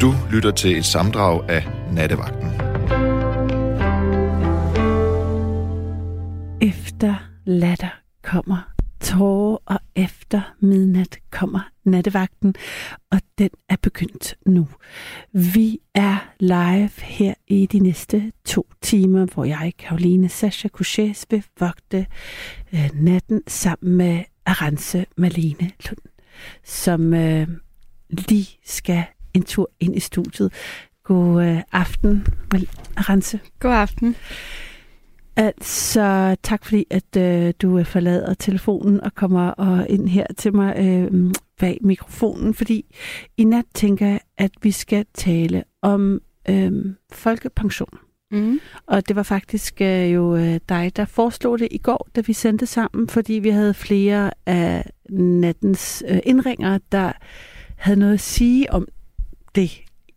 Du lytter til et samdrag af Nattevagten. Efter latter kommer tårer, og efter midnat kommer nattevagten, og den er begyndt nu. Vi er live her i de næste to timer, hvor jeg, Karoline Sascha Couchet, vil vogte øh, natten sammen med Arance Malene Lund, som øh, lige skal en tur ind i studiet. God øh, aften, Arance. God aften. Altså, tak fordi, at øh, du forlader telefonen og kommer og ind her til mig øh, bag mikrofonen, fordi i nat tænker jeg, at vi skal tale om øh, folkepension. Mm. Og det var faktisk øh, jo øh, dig, der foreslog det i går, da vi sendte sammen, fordi vi havde flere af nattens øh, indringer, der havde noget at sige om det.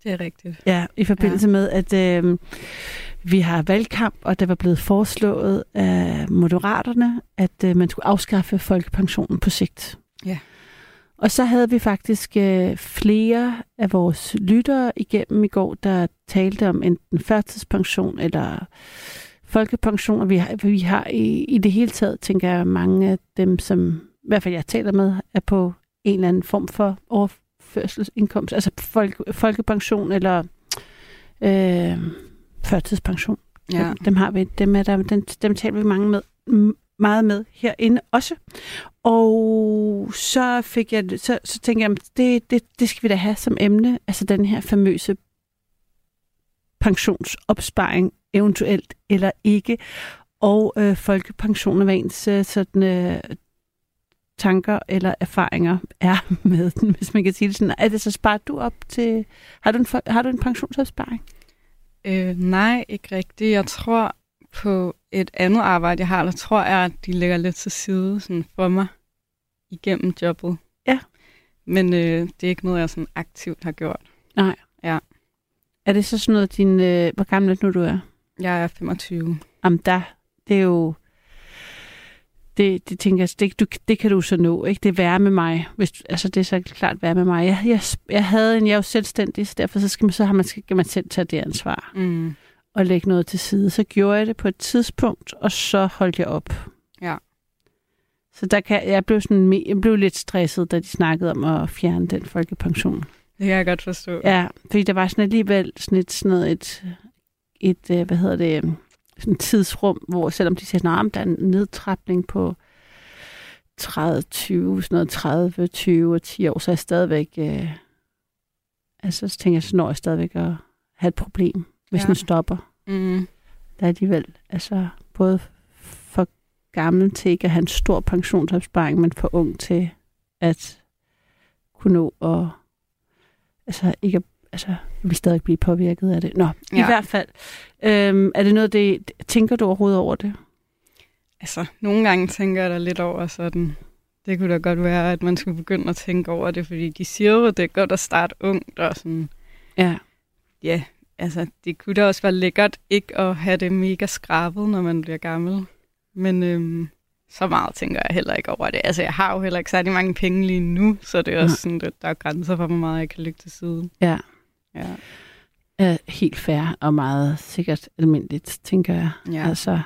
Det er rigtigt. Ja, i forbindelse ja. med, at øh, vi har valgkamp, og det var blevet foreslået af moderaterne, at øh, man skulle afskaffe folkepensionen på sigt. Ja. Og så havde vi faktisk øh, flere af vores lyttere igennem i går, der talte om enten førtidspension eller folkepension, og vi har, vi har i, i det hele taget, tænker jeg, mange af dem, som i hvert fald jeg taler med, er på en eller anden form for overførselsindkomst, altså folk, folkepension eller øh, førtidspension. Ja. Dem, dem har vi, dem, er der, dem, dem taler vi mange med, meget med herinde også. Og så fik jeg, så, så tænkte jeg, det, det, det skal vi da have som emne, altså den her famøse pensionsopsparing, eventuelt eller ikke, og øh, folkepension og ens øh, sådan, øh, tanker eller erfaringer er med den, hvis man kan sige det sådan. Er det så sparet du op til, har du en, har du en pensionsopsparing? Øh, nej, ikke rigtigt. Jeg tror på et andet arbejde, jeg har, der tror jeg, at de ligger lidt til side sådan for mig igennem jobbet. Ja. Men øh, det er ikke noget, jeg sådan aktivt har gjort. Nej. Ja. Er det så sådan noget, din... Øh, hvor gammel er nu, du er? Jeg er 25. Jamen, der, det er jo... Det, det tænker jeg, det, du, det kan du så nå, ikke? Det er værre med mig. Hvis, altså, det er så klart værre med mig. Jeg, jeg, jeg havde en, jeg er jo selvstændig, så derfor så skal man, så har man, skal man selv tage det ansvar. Mm. Og lægge noget til side. Så gjorde jeg det på et tidspunkt, og så holdt jeg op. Ja. Så der kan, jeg, blev sådan, jeg blev lidt stresset, da de snakkede om at fjerne den folkepension. Det kan jeg godt forstå. Ja, fordi der var sådan alligevel sådan et, sådan noget, et, et, øh, hvad hedder det, sådan tidsrum, hvor selvom de siger, at der er en nedtrapning på 30, 20, sådan noget 30, 20 og 10 år, så er jeg stadigvæk, øh, altså så tænker jeg, så når jeg stadigvæk at have et problem, hvis ja. den stopper. Mm. Der er alligevel, altså både for gammel til ikke at have en stor pensionsopsparing, men for ung til at kunne nå at altså ikke altså, vil stadig blive påvirket af det. Nå, ja. i hvert fald. Øhm, er det noget, det, tænker du overhovedet over det? Altså, nogle gange tænker jeg da lidt over sådan, det kunne da godt være, at man skulle begynde at tænke over det, fordi de siger jo, det er godt at starte ungt og sådan. Ja. Ja, altså, det kunne da også være lækkert ikke at have det mega skrabet, når man bliver gammel. Men øhm, så meget tænker jeg heller ikke over det. Altså, jeg har jo heller ikke særlig mange penge lige nu, så det er også sådan, at der er grænser for, hvor meget jeg kan lægge til side. Ja. Ja. ja helt fair og meget sikkert almindeligt, tænker jeg. Ja. Altså,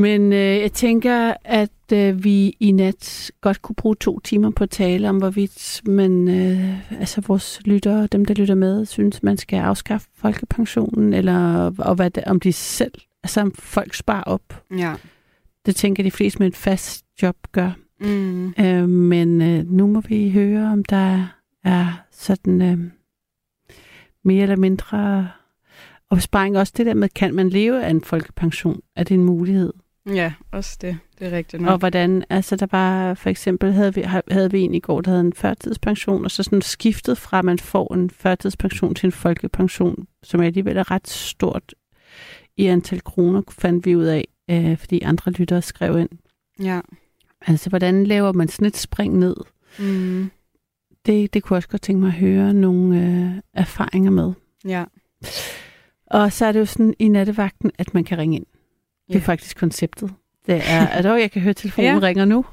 men øh, jeg tænker, at øh, vi i nat godt kunne bruge to timer på at tale om, hvorvidt man, øh, altså vores lyttere, dem der lytter med, synes, man skal afskaffe folkepensionen, eller og hvad det, om de selv, altså om folk sparer op. Ja. Det tænker de fleste med et fast job gør. Mm. Øh, men øh, nu må vi høre, om der er sådan øh, mere eller mindre opsparing. Også det der med, kan man leve af en folkepension? Er det en mulighed? Ja, også det. Det er rigtigt nok. Og hvordan, altså der var for eksempel, havde vi, havde vi en i går, der havde en førtidspension, og så sådan skiftet fra, at man får en førtidspension til en folkepension, som alligevel er ret stort i antal kroner, fandt vi ud af, øh, fordi andre lyttere skrev ind. Ja. Altså, hvordan laver man sådan et spring ned? Mm. Det, det kunne jeg også godt tænke mig at høre nogle øh, erfaringer med. Ja. Og så er det jo sådan i nattevagten, at man kan ringe ind. Det er Ja. faktisk konceptet. Det er, at dog, jeg kan høre, at telefonen Ja. ringer nu.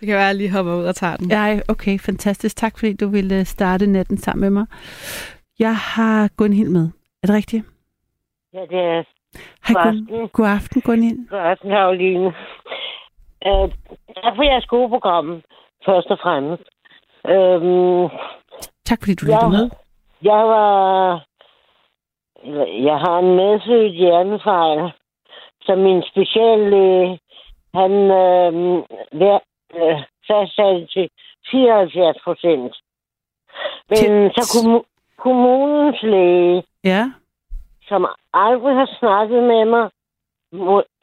Det kan være, at jeg lige hopper ud og tager den. Ja, okay, fantastisk. Tak, fordi du ville starte natten sammen med mig. Jeg har Gunhild med. Er det rigtigt? Ja, det er Hej, God aften. God aften, Gunhild. God aften, Karoline. Øh, tak for jeres gode program, først og fremmest. Øhm, Tak fordi du lyttede med. jeg var... Jeg har en medfødt hjernefejl, som min speciallæge, han øh, hver, øh, fastsatte til 74 procent. Men Til- så kommu- kommunens læge, Ja. som aldrig har snakket med mig,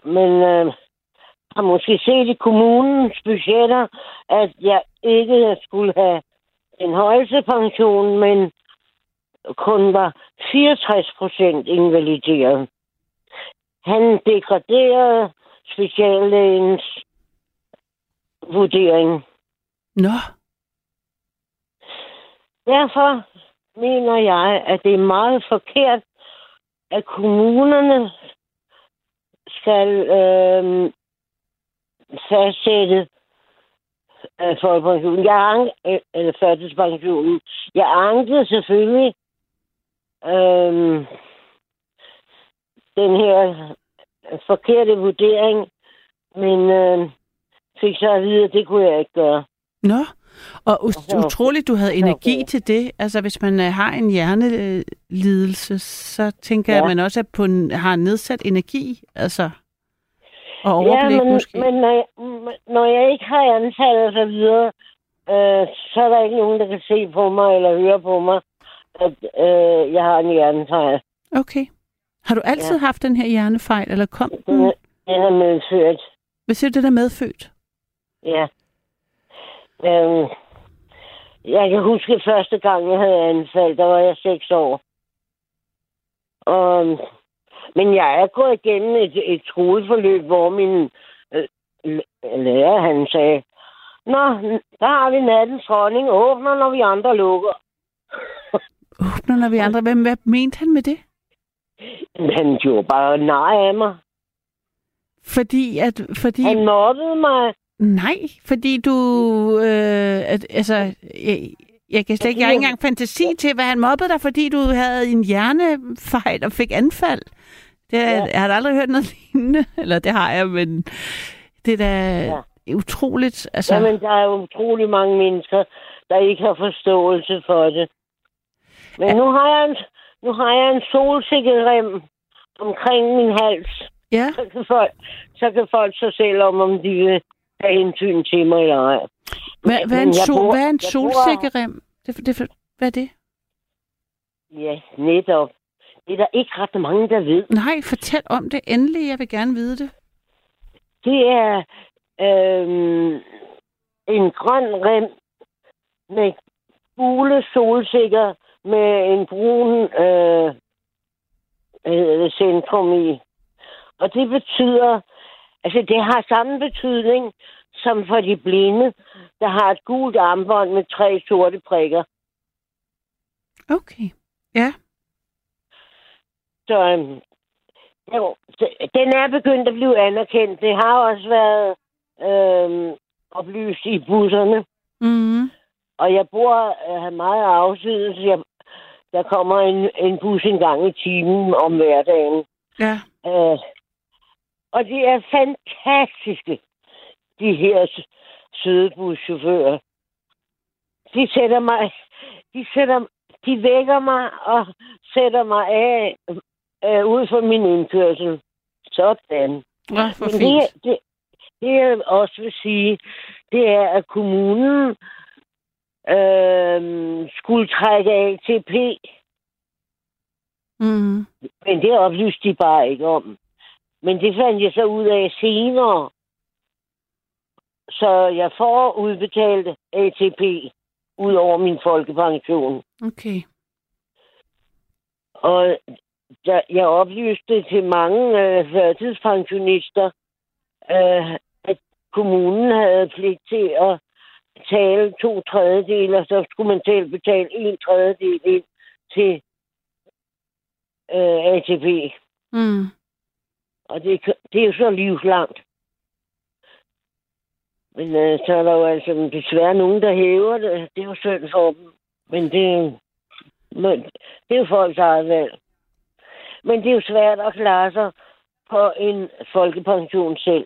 men øh, har måske set i kommunens budgetter, at jeg ikke skulle have en højeste pension, men kun var 64 procent invalideret. Han degraderede speciallægens vurdering. Nå, Derfor mener jeg, at det er meget forkert, at kommunerne skal øh, fastsætte øh, folkepensionen. Jeg ank, øh, eller førtidspensionen. Jeg ankede selvfølgelig øh, den her forkerte vurdering, men øh, fik så at vide, at det kunne jeg ikke gøre. nå. Og ut- utroligt, du havde energi Okay. til det. Altså, hvis man øh, har en hjernelidelse, så tænker jeg, Ja. at man også er på en, har nedsat energi. Altså, og overblik ja, men, måske. men når, jeg, når jeg ikke har antal og så videre, øh, så er der ikke nogen, der kan se på mig eller høre på mig, at øh, jeg har en hjernefejl. Okay. Har du altid haft den her hjernefejl, eller kom Den, den? er- den er medført. Hvad siger du, det der medfødt? Ja. Øhm, jeg kan huske første gang, jeg havde anfald, der var jeg seks år. Og, men jeg er gået igennem et, et skoleforløb, hvor min øh, lærer, han sagde, Nå, der har vi nattens dronning, åbner, når vi andre lukker. Åbner, når vi andre... Hvad, hvad mente han med det? Han gjorde bare nej af mig. Fordi at... Fordi, Han mobbede mig. Nej, fordi du... Øh, at, altså, jeg, jeg kan slet ikke... Jeg har ikke engang fantasi til, hvad han mobbede dig, fordi du havde en hjernefejl og fik anfald. Det er, Ja. Jeg har aldrig hørt noget lignende. Eller det har jeg, men det er da Ja. utroligt. Altså, Jamen, der er utrolig mange mennesker, der ikke har forståelse for det. Men Ja. nu har jeg en, nu har jeg en solsikkerem omkring min hals. ja, Så kan, folk, så kan folk så selv om, om de vil have hensyn til mig eller ej. hvad, hvad, er en sol, bor- hvad er en solsikkerem? Det, det, hvad er det? Ja, netop. Det er der ikke ret mange, der ved. Nej, fortæl om det endelig. Jeg vil gerne vide det. Det er øhm, en grøn rem med gule solsikker med en brun øh, det, centrum i. Og det betyder, altså det har samme betydning som for de blinde, der har et gult armbånd med tre sorte prikker. Okay. Ja. Så øhm, jo, den er begyndt at blive anerkendt. Det har også været øhm, oplyst i busserne. Mm. Og jeg bor øh, meget afsides. Jeg, der kommer en, en bus en gang i timen om hverdagen. Ja. Øh, og de er fantastiske, de her søde buschauffører. De sætter mig, de sætter, de vækker mig og sætter mig af øh, ud for min indkørsel. Sådan. Åh, hvor Men fint. det, det, det, jeg også vil sige, det er, at kommunen øh, skulle trække ATP, Mm. men det oplyste de bare ikke om. Men det fandt jeg så ud af senere. Så jeg får udbetalt ATP ud over min folkepension. Okay. Og der, jeg oplyste til mange øh, førtidspensionister, øh, at kommunen havde pligt til at betale to tredjedel, og så skulle man til betale en tredjedel ind til øh, ATP. Mm. Og det, det er jo så livslangt. Men øh, så er der jo altså desværre nogen, der hæver det. Det er jo synd for dem. Men det, Men det er jo folks eget valg. Men det er jo svært at klare sig på en folkepension selv.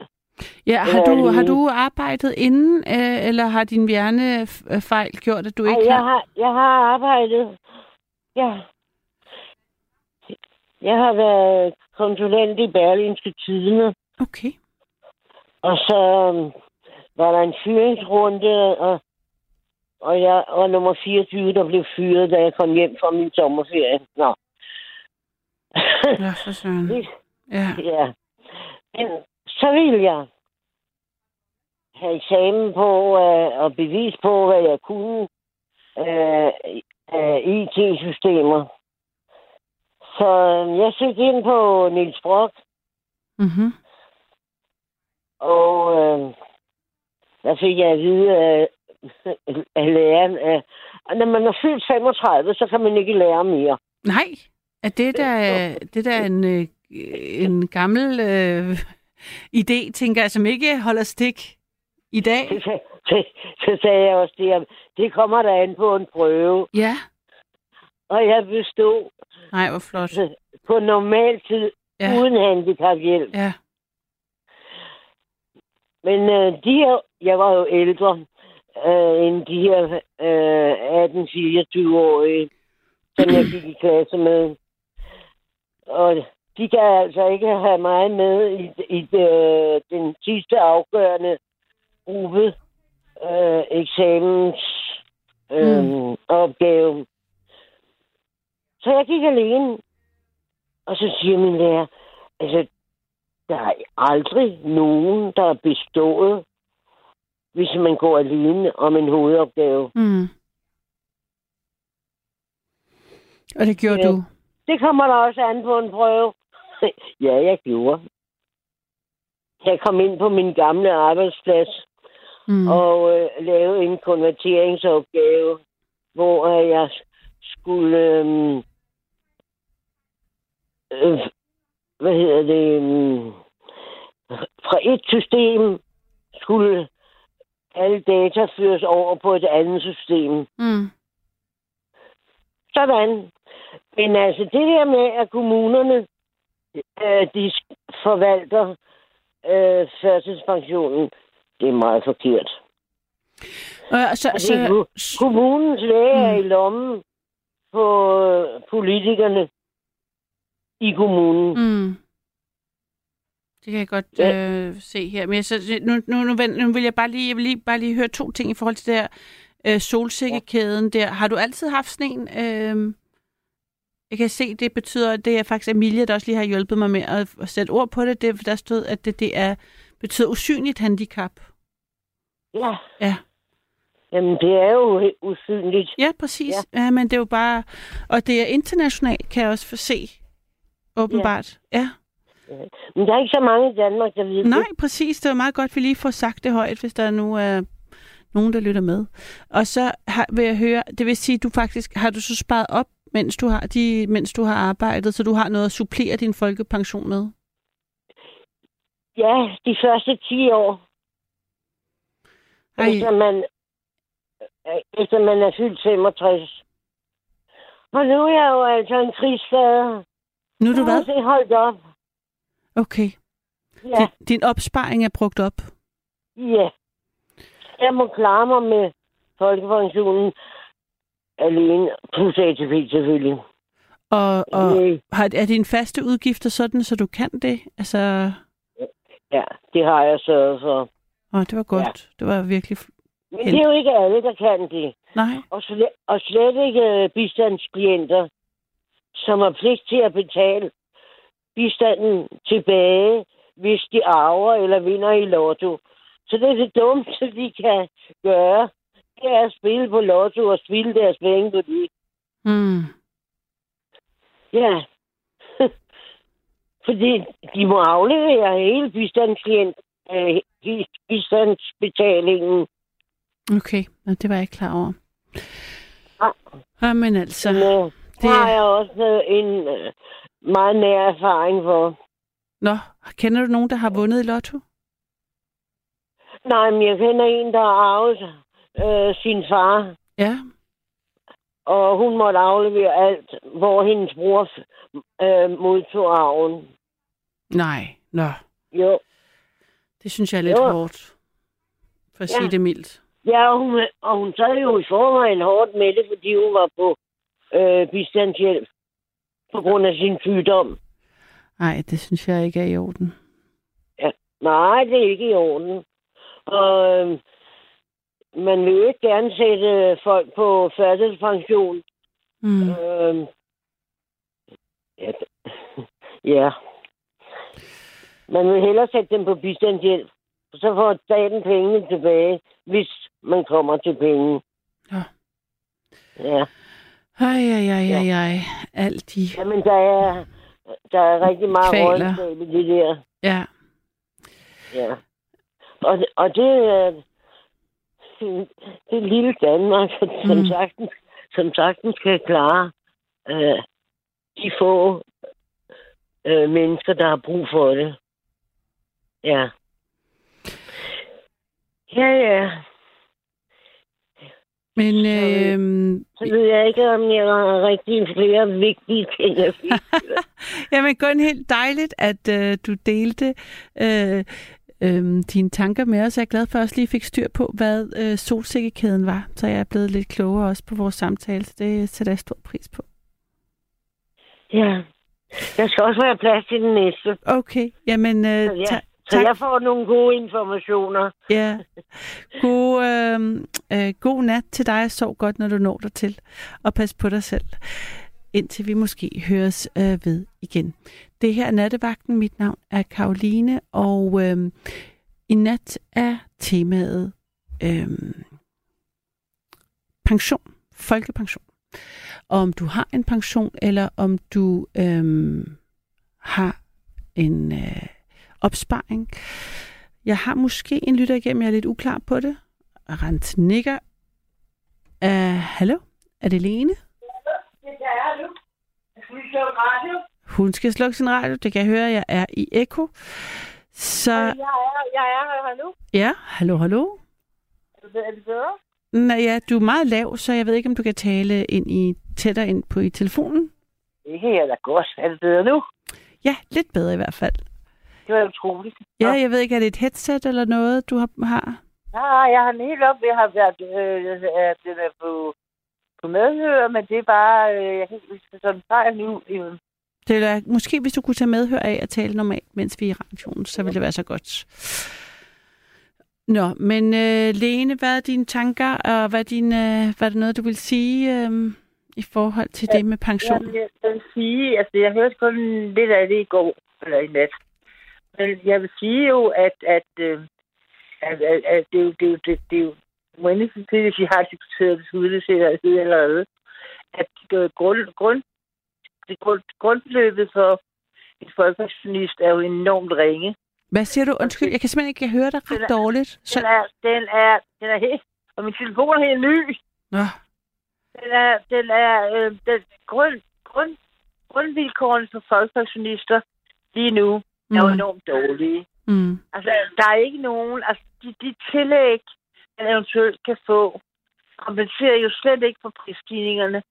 Ja, har du, har du arbejdet inden, øh, eller har din hjernefejl gjort, at du Ej, ikke jeg har... har, jeg har arbejdet. Ja. Jeg har været konsulent i Berlinske Tidene, Okay. og så øhm, var der en fyringsrunde, og, og jeg var nummer 24, der blev fyret, da jeg kom hjem fra min sommerferie. Nå. Ja, for søren. Ja. ja. Men så ville jeg have eksamen på øh, og bevis på, hvad jeg kunne øh, af IT-systemer. Så øh, jeg søgte ind på Niels Brock, Mm-hmm. og øh, der fik jeg at vide af, af læreren, at når man er fyldt 35, så kan man ikke lære mere. Nej, er det der, det der en, øh, en gammel øh, idé, tænker jeg, som ikke holder stik i dag? Så, sag- så, sagde jeg også det, at det kommer der an på en prøve. Ja. Og jeg bestod Nej, hvor flot. på normal tid, ja. uden handicaphjælp. Ja. Men øh, de her, jeg var jo ældre øh, end de her øh, 18-24-årige, som jeg gik i klasse med. Og de kan altså ikke have mig med i, i det, den sidste afgørende gruppe øh, eksamens øh, mm. opgave. Så jeg gik alene. Og så siger min lærer, altså, der er aldrig nogen, der er bestået, hvis man går alene om en hovedopgave. Mm. Og det gjorde Ja. du? Det kommer der også an på en prøve. ja, jeg gjorde. Jeg kom ind på min gamle arbejdsplads Mm. og øh, lavede en konverteringsopgave, hvor øh, jeg skulle... Øh, øh, hvad hedder det? Øh, fra et system skulle alle data føres over på et andet system. Mm. Sådan. Men altså, det der med, at kommunerne, øh, de forvalter øh, førtidspensionen, det er meget forkert. Og så, Altså, så, så, kommunens læge er i lommen på øh, politikerne i kommunen. Mm. Det kan jeg godt Ja. øh, se her. Men jeg, så, nu, nu, nu, nu vil jeg bare lige, jeg vil lige, bare lige høre to ting i forhold til der øh, solsikkekæden der. Har du altid haft sådan en? Øh, jeg kan se, det betyder, at det er faktisk Emilie, der også lige har hjulpet mig med at, at sætte ord på det. det der stod, at det, det er betyder usynligt handicap. Ja. Ja. Jamen, det er jo usynligt. Ja, præcis. Ja. ja, men det er jo bare... Og det er internationalt, kan jeg også få se. Åbenbart. Ja. Men der er ikke så mange i Danmark, der ved Nej, præcis. Det var meget godt, at vi lige får sagt det højt, hvis der nu er nogen, der lytter med. Og så har, vil jeg høre, det vil sige, du faktisk, har du så sparet op, mens du har, de, mens du har arbejdet, så du har noget at supplere din folkepension med? Ja, de første 10 år, Ej, efter man, øh, efter man er fyldt 65. Og nu er jeg jo altså en krigsfader. nu er du Jeg hvad? se holdt op. Okay. Ja, Din, din opsparing er brugt op. ja. Jeg må klare mig med folkepensionen alene. Plus ATP selvfølgelig. Og, og Øh, har, er dine faste udgifter sådan, så du kan det? Altså, Ja, det har jeg sørget for. åh, det var godt. Det var virkelig... Men det er jo ikke alle, der kan det. Nej. Og slet, og slet ikke øh, bistandsklienter, som har pligt til at betale bistanden tilbage, hvis de arver eller vinder i lotto. Så det er det dummeste, de kan gøre. Det er at spille på lotto og spille deres penge på det. Mm. Ja. Fordi de må aflevere hele bistandsklient, øh, bistandsbetalingen. Okay, Nå, det var jeg ikke klar over. Nej. Ja, men altså... Øh, det- det har jeg også en øh, meget nær erfaring for. Nå, kender du nogen, der har vundet i lotto? Nej, men jeg kender en, der har arvet øh, sin far. Ja. Og hun måtte aflevere alt, hvor hendes bror øh, modtog arven. Nej, nå. Jo. Det synes jeg er lidt Jo. hårdt. For at Ja. sige det mildt. Ja, og hun, og hun sad jo i forvejen hårdt med det, fordi hun var på øh, bistandshjælp på grund af sin sygdom. Nej, det synes jeg ikke er i orden. Nej, det er ikke i orden. Og øh, man vil ikke gerne sætte folk på førtidspension. Mm. Øh, ja, ja. Man vil hellere sætte dem på bistandshjælp. Så får staten pengene tilbage, hvis man kommer til penge. Ja. Ja. Ej, ej, ej, ej, ej. Alt de... Jamen, der er, der er rigtig meget rådenskab i det der. Ja. Ja. Og, og det er det lille Danmark, som Mm. sagtens, som sagtens kan klare øh, de få øh, mennesker, der har brug for det. Ja. Ja, ja. Men øh, øh, Så ved jeg ikke, om jeg har rigtig flere vigtige ting jamen, kun helt dejligt, at øh, du delte øh, øh, dine tanker med os. Jeg er glad for, at jeg også lige fik styr på, hvad øh, solsikkekæden var. Så jeg er blevet lidt klogere også på vores samtale. Så det sætter jeg stor pris på. ja. Der skal også være plads til den næste. Okay, jamen øh, Så, ja. Så tak. jeg får nogle gode informationer. Ja. God, øh, øh, god nat til dig, sov godt, når du når dig til. Og pas på dig selv, indtil vi måske høres øh, ved igen. Det her er Nattevagten. Mit navn er Karoline, og øhm, i nat er temaet øhm, pension, folkepension. Om du har en pension, eller om du øhm, har en øh, opsparing. Jeg har måske en lytter igennem, jeg er lidt uklar på det. Rent nikker. Uh, hallo? Er det Lene? Hun skal slukke sin radio. Det kan jeg høre, jeg er i Eko. Så Jeg er, jeg er her nu. ja, hallo, hallo. Er det, er det bedre? Nej, ja, du er meget lav, så jeg ved ikke, om du kan tale ind i, tættere ind på i telefonen. Det kan jeg da godt. Er det bedre nu? Ja, lidt bedre i hvert fald. Det var utroligt. Ja, jeg ved ikke, er det et headset eller noget, du har? har? Ja, jeg har den helt op. Jeg har været øh, at den er på, på medhør, men det er bare... Øh, jeg kan ikke huske sådan fejl nu. Øh, Det er, måske hvis du kunne tage medhør af og tale normalt, mens vi er i radioen, så ville det være så godt. Nå, men øh, Lene, hvad er dine tanker, og hvad er, din, øh, hvad er det noget, du vil sige øh, i forhold til det med pension? Jamen, jeg vil sige, altså jeg hørte kun lidt af det i går, eller i nat. Men jeg vil sige jo, at, at, øh, at, at, at det er jo, det er jo, det, det er jo uendeligt til, hvis vi har diskuteret det udledsætterhed allerede, at øh, grund, grund, det grund, grundbeløbet for en folkepensionist er jo enormt ringe. Hvad siger du? Undskyld, jeg kan simpelthen ikke høre dig ret dårligt. Så, Den er, den er, den er helt, og min telefon er helt ny. Nå, Den er, den er, øh, den grund, grund, grundvilkårene for folkepensionister lige nu er jo Mm. enormt dårlige. mm, Altså, der er ikke nogen, altså de, de tillæg, man eventuelt kan få, kompenserer jo slet ikke for prisstigningerne.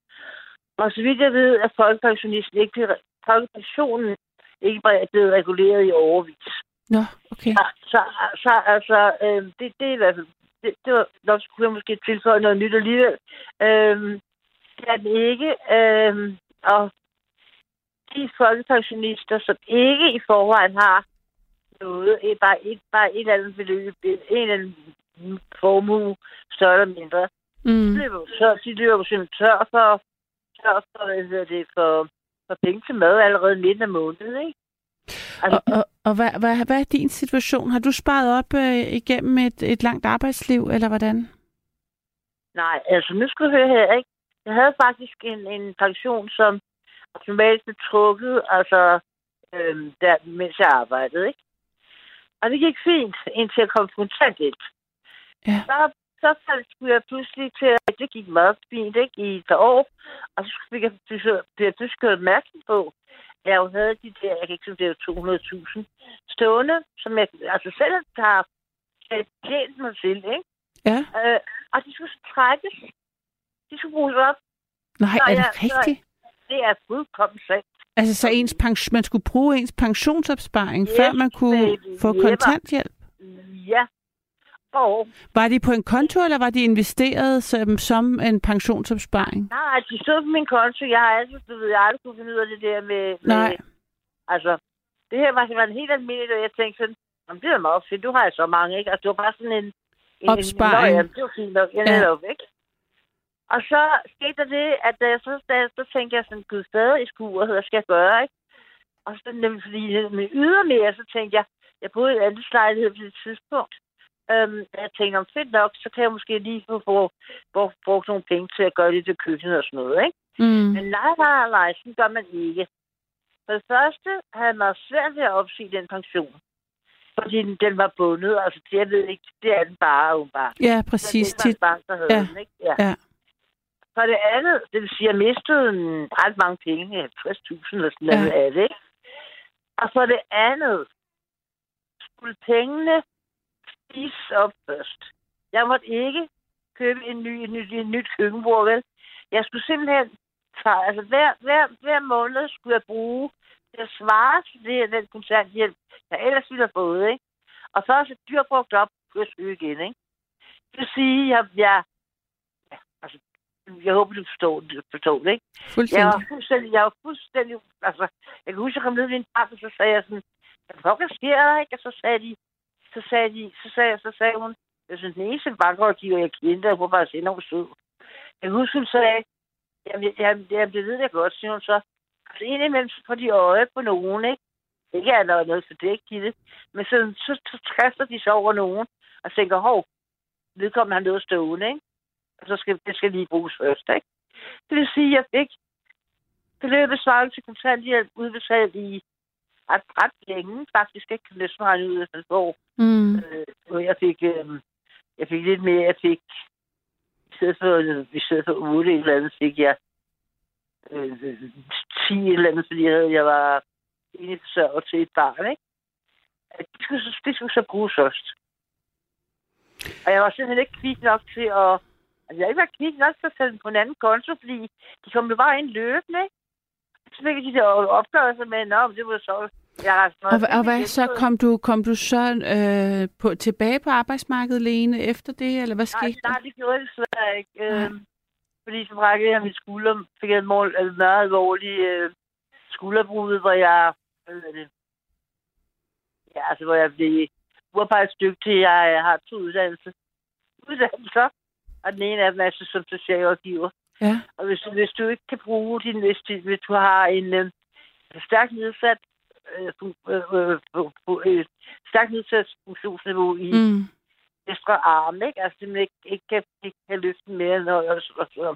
Og så vidt jeg ved, er folkepensionisten ikke, blevet- folkepensionen ikke blevet reguleret i overvis. nå, okay. Så, så, så altså, øh, det, det er i hvert fald, det, det var, nok skulle jeg måske tilføje noget nyt alligevel. Øh, det er den ikke. Øh, og de folkepensionister, som ikke i forvejen har noget, eh, bare et, bare et eller andet beløb, en eller anden formue, større eller mindre, Mm, de løber, jo tør, de løber jo simpelthen tør for, tør for, hvad det, for, for penge til mad allerede midten af måneden, ikke? Altså, og og, og hvad, hvad, hvad er din situation? Har du sparet op øh, igennem et, et langt arbejdsliv, eller hvordan? Nej, altså nu skal du høre her, ikke? Jeg havde faktisk en, en pension, som automatisk blev trukket, altså øhm, der, mens jeg arbejdede, ikke? Og det gik fint, indtil jeg kom på kontanthjælp. Ja. Så, så skulle jeg pludselig til, at det gik meget fint, ikke? I et år. Og så fik jeg, pludselig gjort opmærksom på, at jeg jo havde de der, jeg kan ikke sige, det er 200.000 stående, som jeg altså selv har tjent mig til, ikke? Ja, Øh, og de skulle trækkes. De skulle bruges op. Nej, Så er det jeg- så- rigtigt? Det er fuldkommen sandt. Altså, så ens pension, man skulle bruge ens pensionsopsparing, Yes, før man kunne baby, få kontanthjælp? Ja. Og Var de på en konto, eller var de investeret som, som en pensionsopsparing? nej, de stod på min konto. Jeg har altid, du ved, jeg har aldrig kunne finde ud af det der med... med Nej. Altså, det her var, det var en helt almindelig, og jeg tænkte sådan, Jamen, det er meget fedt, du har jo så mange, ikke? Altså, det var bare sådan en... en Opsparing. En, en, det var fint nok, jeg Ja. netop, ikke? Og så skete der det, at da jeg så, da jeg, så tænkte jeg sådan, gud, stadig i skuret, hvad skal jeg gøre, ikke? Og så nemlig, fordi med ydermere, så tænkte jeg, jeg boede i en anden lejlighed på det tidspunkt. Øhm, jeg tænkte, om fedt nok, så kan jeg måske lige få brugt, brugt, brugt nogle penge til at gøre det til køkkenet og sådan noget, ikke? Mm. Men nej, nej, nej, sådan gør man ikke. For det første havde man svært ved at opsige den pension. Fordi den, den var bundet. Altså, det, jeg ved ikke, det er den bare, åbenbart. Ja, præcis. Det var en bank, der havde Ja. den, ikke? Ja. Ja. For det andet, det vil sige, at jeg mistede en, ret mange penge, 50.000 eller sådan Ja. noget af det, ikke? Og for det andet, skulle pengene spises op først. Jeg måtte ikke købe en ny, en ny, en nyt køkkenbord, vel? Jeg skulle simpelthen tage, altså hver, hver, hver måned skulle jeg bruge til at svare til det, den kontanthjælp, jeg ellers ville have fået, ikke? Og så er det dyrt brugt op, kunne jeg søge igen, ikke? Det vil sige, at jeg, jeg, ja, altså, jeg håber, du forstår det, forstår det ikke? Jeg Fuldstændig. var fuldstændig, jeg var fuldstændig, altså, jeg kan huske, jeg kom ned ved en bank, og så sagde jeg sådan, hvad pokker sker der, ikke? Og så sagde de, så sagde de, så sagde, så sagde hun, jeg synes, den eneste bankrådgiver, jeg kendte, hun var altså enormt sød. Jeg husker, hun sagde, jamen, jamen, jamen, det ved jeg godt, siger hun så. Altså, indimellem så får de øje på nogen, ikke? Ikke er der noget for det, ikke, Gitte? Men så, så, så kaster de sig over nogen, og tænker, hov, vedkommende har noget stående, ikke? Og så skal det skal lige bruges først, ikke? Det vil sige, at jeg fik beløbet svaret til kontanthjælp udbetalt i ret, ret længe, faktisk ikke kan næsten regne ud efter et år. Mm. Øh, jeg fik, øh, jeg fik lidt mere, jeg fik, i stedet for, i stedet for 8 eller andet, fik jeg øh, 10 eller andet, fordi jeg, havde, jeg var enig forsørger til et barn, ikke? At Det skulle, så- det skulle så bruges først. Og jeg var simpelthen ikke kvik nok til at... Altså, jeg har ikke været kvik nok til at sætte på en anden konto, fordi de kom jo bare ind løbende, ikke? Så fik jeg de der opgørelser med, men det var så... Jeg Og, og hvad så? Kom du, kom du så øh, på, tilbage på arbejdsmarkedet, Lene, efter det, eller hvad Nej, skete der? nej, det gjorde jeg desværre ikke. Nej. Øhm, fordi så brækkede jeg min skulder, fik jeg en mål, altså meget alvorlig øh, skulderbrud, hvor jeg, hvad det, ja, altså hvor jeg blev uarbejdsdygtig. Jeg, jeg har to uddannelser. Uddannelser, og den ene af dem er så som socialrådgiver. Ja. Og hvis, hvis du ikke kan bruge din, hvis, du- hvis du har en øh, stærkt nedsat øh, fu- øh, fu- fu- øh, stærkt nedsat funktionsniveau i, Mm. venstre arm, ikke? Altså, simpelthen ikke, ikke, kan, ikke kan løfte mere, når jeg, så, så,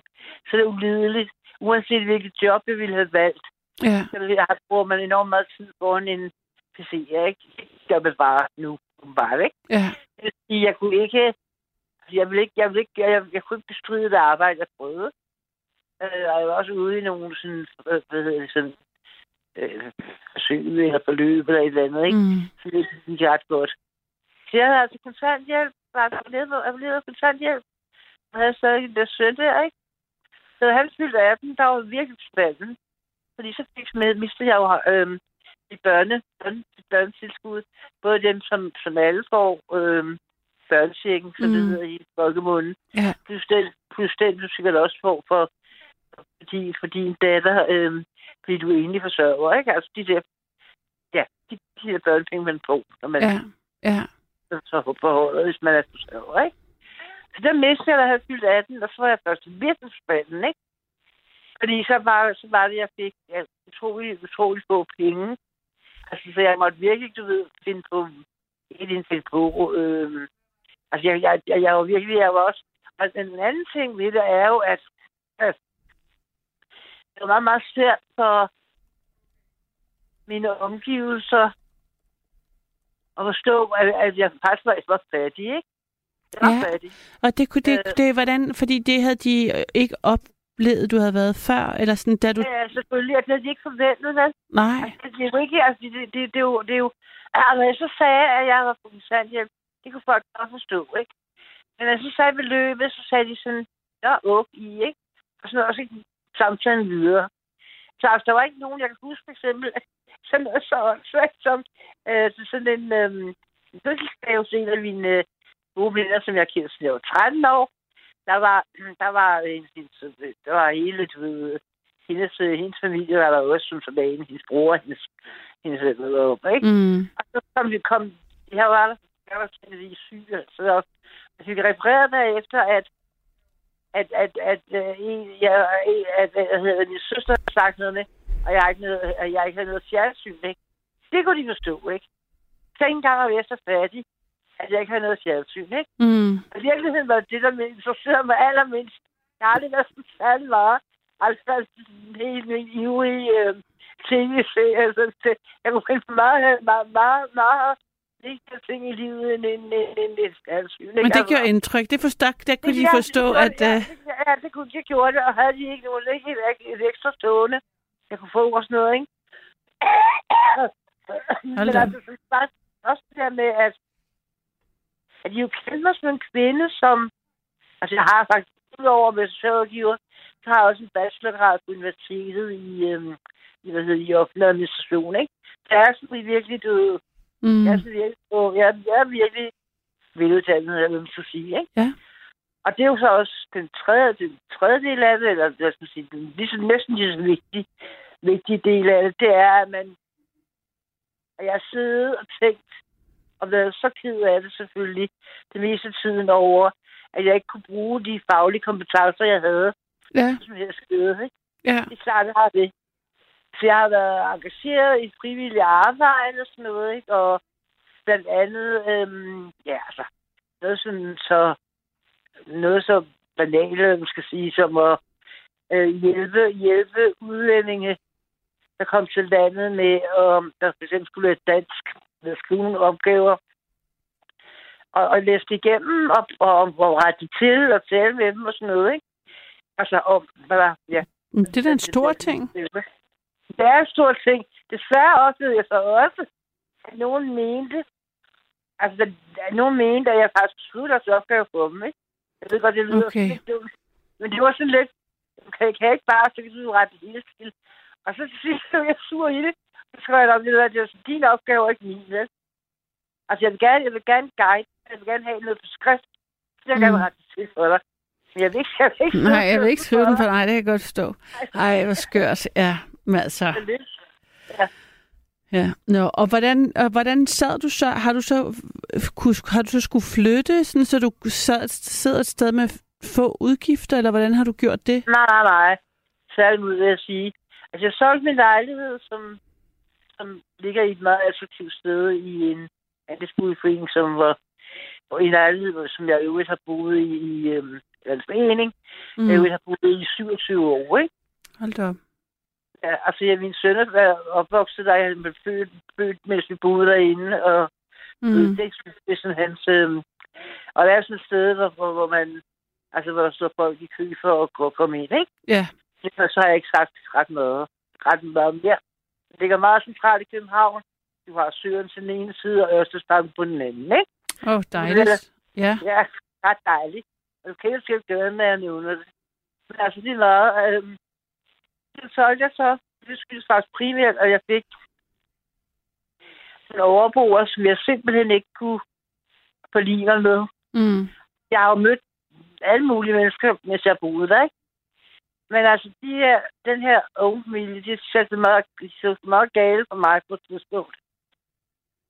så er det ulideligt. Uanset hvilket job jeg ville have valgt, Ja. så jeg have brugt man enormt meget tid foran en PC, ikke? Det gør man bare nu, bare, ikke? Ja. Det jeg kunne ikke, jeg vil ikke, jeg vil ikke, jeg, jeg kunne ikke bestride det arbejde, jeg prøvede. Øh, og jeg var også ude i nogle sådan, øh, hvad hedder det, sådan, øh, forsøg eller forløb eller et eller andet, ikke? Mm. Så det synes jeg ret godt. Så jeg havde altså kontanthjælp, var abonneret af kontanthjælp. Jeg havde stadig en der søn der, ikke? Så da han fyldte 18, der var virkelig spændende. Fordi så fik med, mistede jeg jo øhm, i børne, børne, børnetilskud. Både dem, som, som alle får øhm, børnechecken, som mm. det hedder i folkemunden. Ja. Plus den, plus den, du sikkert også får for, fordi, for din datter, øhm, fordi du egentlig forsørger, ikke? Altså de der, ja, de, de der børnepenge, man får, når man Ja. Ja. så på håret, hvis man er forsørger, ikke? Så der mistede jeg, da jeg havde fyldt 18, og så var jeg først virkelig spændende, ikke? Fordi så var, så var det, jeg fik ja, utrolig, utrolig få penge. Altså, så jeg måtte virkelig, du ved, finde på, ikke finde på, øh, altså, jeg, jeg, jeg, jeg var virkelig, jeg var også, og den anden ting ved det er jo, at, at var meget, meget svært for mine omgivelser at forstå, at, at jeg faktisk var, var fattig, ikke? Jeg var Ja. fattig. Og det kunne det, Øh. det, hvordan, fordi det havde de øh, ikke oplevet, du havde været før, eller sådan, da du... Ja, selvfølgelig, at det havde de ikke forventet, vel? Nej. Altså, det er jo ikke, altså, det, det, det, er jo, det er jo, altså, jeg så sagde, at jeg var på kontanthjælp, det kunne folk godt forstå, ikke? Men jeg så sagde beløbet, så sagde de sådan, ja, okay, ikke? Og sådan noget, og så samtalen videre. Så altså, der var ikke nogen, jeg kan huske for eksempel, sådan noget så svært som øh, sådan en øh, fødselsdag hos en af mine øh, gode venner, som jeg kendte, jeg var 13 år. Der var, der var, en, der var hele, du ved, hendes, øh, hendes familie var der også, som sådan hendes bror, hendes, hendes ved, ikke? Mm. Og så kom vi, kom, jeg var der, jeg var lige syg, så jeg fik bagefter, at at, at, at, at, jeg, at, at, at, at min søster har sagt noget med, og jeg ikke noget, at jeg ikke har noget fjernsyn, ikke? Det kunne de forstå, ikke? Så ikke engang var jeg så fattig, at jeg ikke har noget fjernsyn, ikke? Mm. Og i virkeligheden var det, der interesserede mig allermindst. Jeg har aldrig været sådan særlig meget. Altså, helt min ivrige øh, tv-serie. Altså, jeg kunne finde meget, meget, meget, meget vigtige ting i livet end en, en, en, en fjernsyn. Men det Altså, gjorde indtryk. Det forstod, der kunne de ja, forstå, det at... øh, ja, det, ja, det kunne de gjorde det, og havde de ikke nogen ikke et, et ekstra stående, jeg kunne få og sådan noget, ikke? Hold Men altså, så bare også det der med, at, at de jo kendte mig som en kvinde, som... Altså, jeg har faktisk, udover med socialrådgiver, så har jeg også en bachelorgrad på universitetet i, øhm, i, hvad hedder, det, i offentlig administration, ikke? Jeg er sådan virkelig, du, mm. jeg, er virkelig, jeg, jeg er virkelig veluddannet, eller hvad man skal sige, ikke? Ja. Og det er jo så også den tredje, den tredje del af det, eller hvad skal man sige, den lige så, næsten lige så vigtige, vigtige del af det, det er, at man at jeg har siddet og tænkt, og været så ked af det selvfølgelig, det meste af tiden over, at jeg ikke kunne bruge de faglige kompetencer, jeg havde, Ja, som jeg skede, ikke? ja. Det er klart, jeg har det. Så jeg har været engageret i frivillig arbejde og sådan noget, ikke? Og blandt andet, øhm, ja, altså, noget sådan så, noget så banalt, man skal sige, som at øh, hjælpe, hjælpe udlændinge, der kom til landet med, om der for eksempel skulle være dansk, med skrive nogle opgaver, og, og læse det igennem, og, og, og rette de til, og tale med dem og sådan noget, ikke? Altså, om, hvad der, ja, Det er da en stor ting. det er en stor ting. Desværre oplevede jeg så også, at nogen mente, altså, at nogen mente, at jeg faktisk besluttede os opgave for dem, ikke? Jeg ved godt, det lyder Okay. lidt dumt. Men det var sådan lidt, kan jeg, kan jeg ikke bare, så kan du rette det hele til. Og så til sidst blev jeg sur i det. Så skrev jeg op, at det var din opgave, og ikke min, vel? Altså, jeg vil gerne, jeg vil gerne guide, jeg vil gerne have noget på skrift, så jeg Mm. kan rette det til for dig. Men jeg vil ikke, jeg vil ikke Nej, jeg vil ikke skrive den for for dig, det kan jeg godt forstå. Ej, hvor skørt. Ja, men altså... dig. Ja. Nå, og hvordan, og hvordan sad du så? Har du så, kunne, har du så skulle flytte, sådan, så du sad, sidder et sted med få udgifter, eller hvordan har du gjort det? Nej, nej, nej. Tværtimod vil jeg sige. Altså, jeg solgte min lejlighed, som, som ligger i et meget attraktivt sted i en andelsboligforening, som var og en lejlighed, som jeg øvrigt har boet i, i eller en forening. Mm. Jeg øvrigt har boet i 27 år, ikke? Hold da op. Ja, altså, jeg, min søn er opvokset der, han blev født, født, mens vi boede derinde, og mm. Det, er- det er sådan hans... Øhm, og det er sådan et sted, hvor, hvor, hvor man... Altså, hvor der står folk i kø for at gå komme ind, ikke? Ja. Og så har jeg ikke sagt ret meget, ret meget mere. Det ligger meget centralt i København. Du har Søren til den ene side, og Ørstedstammen på den anden, ikke? Åh, oh, dejligt. Ja. Ja, ret dejligt. Og du kan jo ikke gøre at jeg nævner det. Men altså, det er meget... Øhm, det solgte jeg så. Det skyldes faktisk primært, at jeg fik en overboer, som jeg simpelthen ikke kunne forlige mig med. Mm. Jeg har jo mødt alle mulige mennesker, mens jeg boede der, ikke? Men altså, de her, den her unge familie, de satte meget, de så meget gale for mig på et tidspunkt.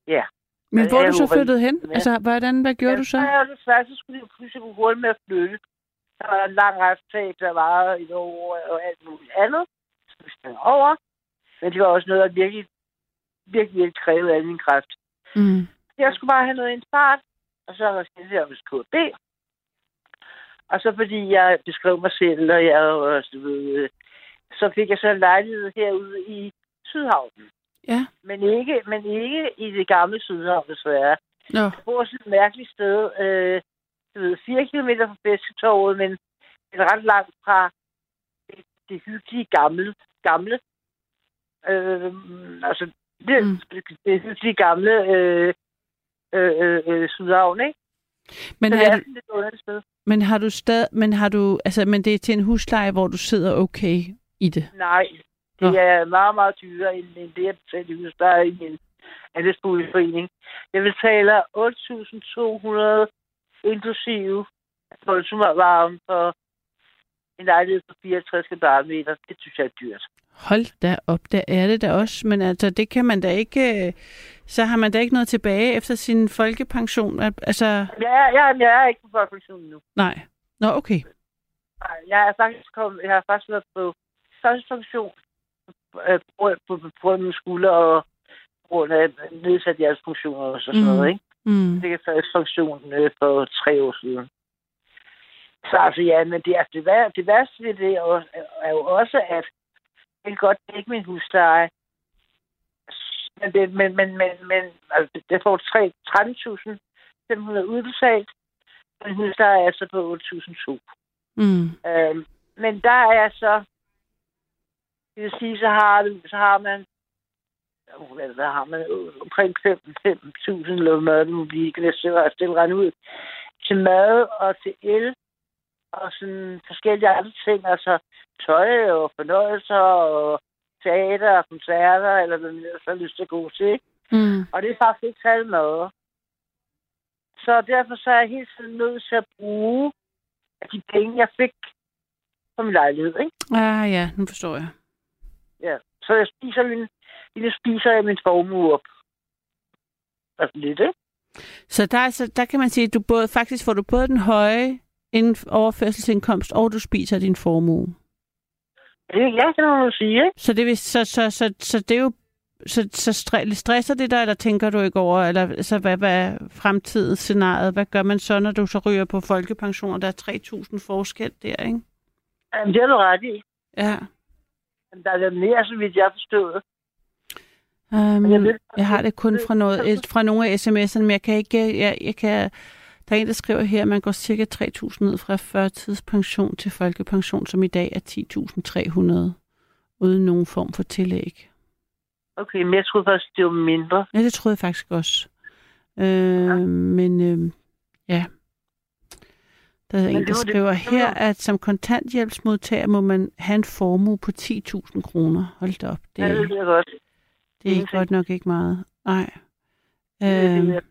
Ja. Men Ja, hvor er jeg du så flyttet hen? Ja. Altså, hvordan, hvad gjorde du så? Ja, desværre, så skulle jo pludselig gå hurtigt med at flytte. Der var en lang retssag, der var et år og alt muligt andet. Så over. Men det var også noget, der virkelig, virkelig, virkelig krævede af min kræft. Mm. Jeg skulle bare have noget i en start, og så var jeg jeg hos KB. Og så fordi jeg beskrev mig selv, og jeg du ved, øh, så fik jeg så en lejlighed herude i Sydhavnen. Ja. Men ikke, men ikke i det gamle Sydhavn, desværre. Nå, Jeg bor sådan et mærkeligt sted, øh, du ved, 4 km fra Fisketorvet, men, men ret langt fra det, det hyggelige gamle. gamle. Øh, altså, det, Mm. det, det hyggelige gamle øh, øh, øh, øh, Sydhavn, ikke? men det er har, sted. men har du stad, men har du, altså, men det er til en husleje, hvor du sidder okay, i det. Nej, det Nå. er meget, meget dyrere, end, end det, jeg betaler i husleje i min andelsboligforening. Jeg betaler 8.200 inklusive voldsomt for en lejlighed på 64 kvadratmeter. Det synes jeg er dyrt. Hold da op, der er det da også. Men altså, det kan man da ikke... øh, Så har man da ikke noget tilbage efter sin folkepension. Al- Altså, er, jeg, er- jeg er ikke på folkepension nu. nej. Nå, okay. Nej, Jeg er faktisk kommet, jeg har faktisk været på førstepension øh, på, på, på, på mine skulder og på grund af nedsat hjertefunktioner og sådan Mhm. noget, ikke? Mm. Jeg fik førstepension øh, for tre år siden. Så altså, ja, men det, altså, det, vær, det værste ved det er jo, er jo også, at jeg kan godt dække min husleje. Men, det, men, men, men, men altså, det får 3 13.500 udbetalt. Men husleje er altså på 8.200. Mm. Øhm, men der er så, det vil sige, så har, så har man, hvad, har man, omkring 5 5.000 eller må blive, kan jeg stille, regne ud, til mad og til el og sådan forskellige andre ting, altså tøj og fornøjelser og teater og koncerter, eller hvad man har lyst til at gå til. Mm. Og det er faktisk ikke særlig meget. Så derfor så er jeg helt tiden nødt til at bruge de penge, jeg fik på min lejlighed. Ikke? Ah ja, nu forstår jeg. Ja. Så jeg spiser min, jeg spiser jeg min formue op. Altså lidt, ikke? Så der, er så der kan man sige, at du både, faktisk får du både den høje overførselsindkomst, og du spiser din formue. Det, ja, det må man sige, ikke? Så det, vil, så, så, så, så det er jo så, så stre- stresser det dig, eller tænker du ikke over, eller så hvad, hvad er fremtidens scenariet? Hvad gør man så, når du så ryger på folkepension, og der er 3.000 forskel der, ikke? Jamen, det har du ret i. Ja. Men der er mere, så vidt jeg forstået. Um, jeg ved- jeg har det kun fra, noget, et, fra nogle af sms'erne, men jeg kan ikke... Jeg, jeg kan, der er en, der skriver her, at man går cirka 3.000 ned fra førtidspension til folkepension, som i dag er 10.300, uden nogen form for tillæg. Okay, men jeg troede faktisk, det var mindre. Ja, det troede jeg faktisk også. Øh, ja. Men øh, ja, der er en, det der skriver det her, at som kontanthjælpsmodtager må man have en formue på 10.000 kroner. Hold da op, det, Ja, det jeg godt. Det er ingenting. godt nok ikke meget. Nej. Øh,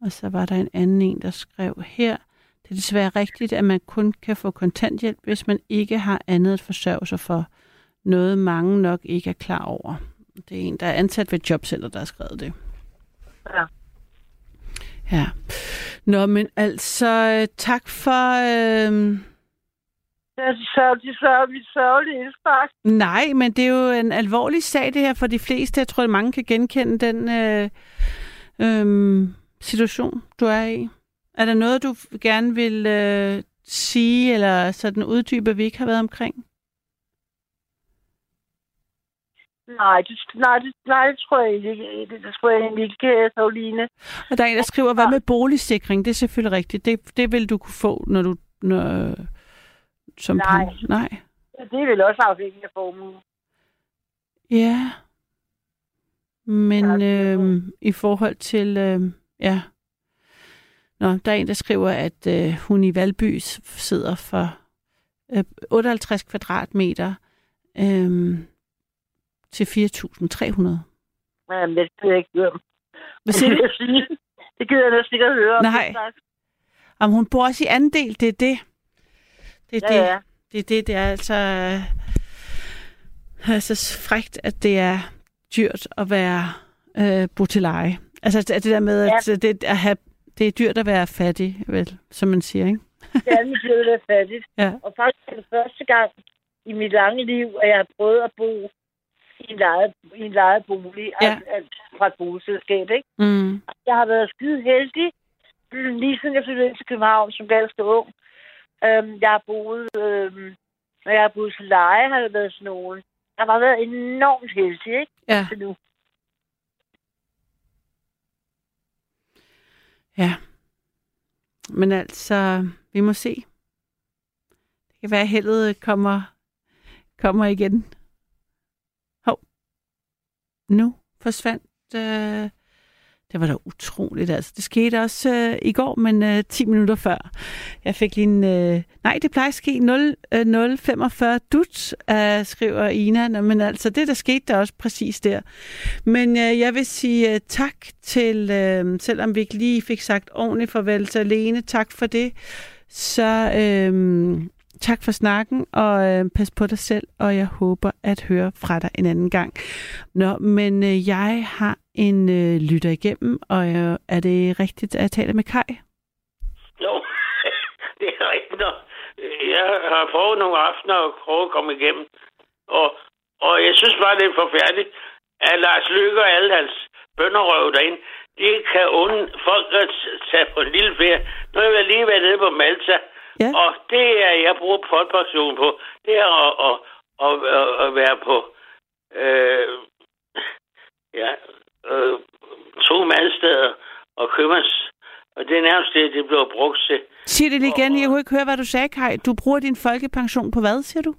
og så var der en anden en, der skrev her, det er desværre rigtigt, at man kun kan få kontanthjælp, hvis man ikke har andet at forsørge sig for. Noget mange nok ikke er klar over. Det er en, der er ansat ved Jobcenter, der har skrevet det. Ja. Ja. Nå, men altså, øh, tak for... Øh... Er de sørgelige, sørgelige, sørgelige indspark. Nej, men det er jo en alvorlig sag, det her for de fleste. Jeg tror, at mange kan genkende den øh, øh, situation, du er i. Er der noget, du gerne vil øh, sige, eller sådan uddybe, vi ikke har været omkring? Nej, det, nej, det, nej, det tror jeg ikke. Det, det tror jeg egentlig ikke, Karoline. Og der er en, der skriver, hvad med boligsikring? Det er selvfølgelig rigtigt. Det, det vil du kunne få, når du... Når, som Nej. pen- Nej. Det er vel også afhængigt af formuen. Ja. Men Ja, øh, i forhold til... Øh, ja. Nå, der er en, der skriver, at øh, hun i Valby sidder for øh, 58 kvadratmeter øh, til 4.300. Jamen, det gider jeg ikke høre. Hvad siger Det du? Det gider jeg næsten ikke at høre. Nej. Om hun bor også i andel, det er det. Det er Ja, det. ja. Det er det, det er altså, altså frægt, at det er dyrt at være øh, bo til leje. Altså det der med, at ja. det, at have, det er dyrt at være fattig, vel, som man siger, ikke? Det er mit liv, der er fattigt. Ja. Og faktisk er det første gang i mit lange liv, at jeg har prøvet at bo i en lejet, i en lejet bolig Ja. altså, altså, fra et boligselskab, ikke? Mm. Jeg har været skide heldig, lige siden jeg flyttede ind til København som ganske ung. Øhm, jeg har boet, øhm, når jeg har boet til leje, har det været sådan nogen. Jeg har bare været enormt heldig, ikke? Ja, Til nu. ja. Men altså, vi må se. Det kan være, at heldet kommer, kommer igen. Hov. Nu forsvandt øh, det var da utroligt, altså. Det skete også øh, i går, men øh, 10 minutter før. Jeg fik lige en... Øh, nej, det plejer at ske 0, øh, 045 dut, øh, skriver Ina. Nå, men altså, det der skete der også præcis der. Men øh, jeg vil sige øh, tak til, øh, selvom vi ikke lige fik sagt ordentligt farvel til Lene, tak for det. Så øh, tak for snakken, og øh, pas på dig selv, og jeg håber at høre fra dig en anden gang. Nå, men øh, jeg har en øh, lytter igennem, og øh, er det rigtigt, at jeg taler med Kai? Jo, det er rigtigt. nok. Jeg har prøvet nogle aftener at prøve at komme igennem. Og, og jeg synes bare, det er forfærdeligt, at Lars Lykke og alle hans bønderøv derinde, de kan unde folk at tage på en lille ferie. Nu har jeg lige været nede på Malta, Ja. og det er, jeg bruger folkepension på, det er at, at, at, at, at være på øh, ja, øh, to mandsteder og købmands. Og det er nærmest det, det bliver brugt til. Sig det lige igen, jeg kunne ikke høre, hvad du sagde, Kai. Du bruger din folkepension på hvad, siger du?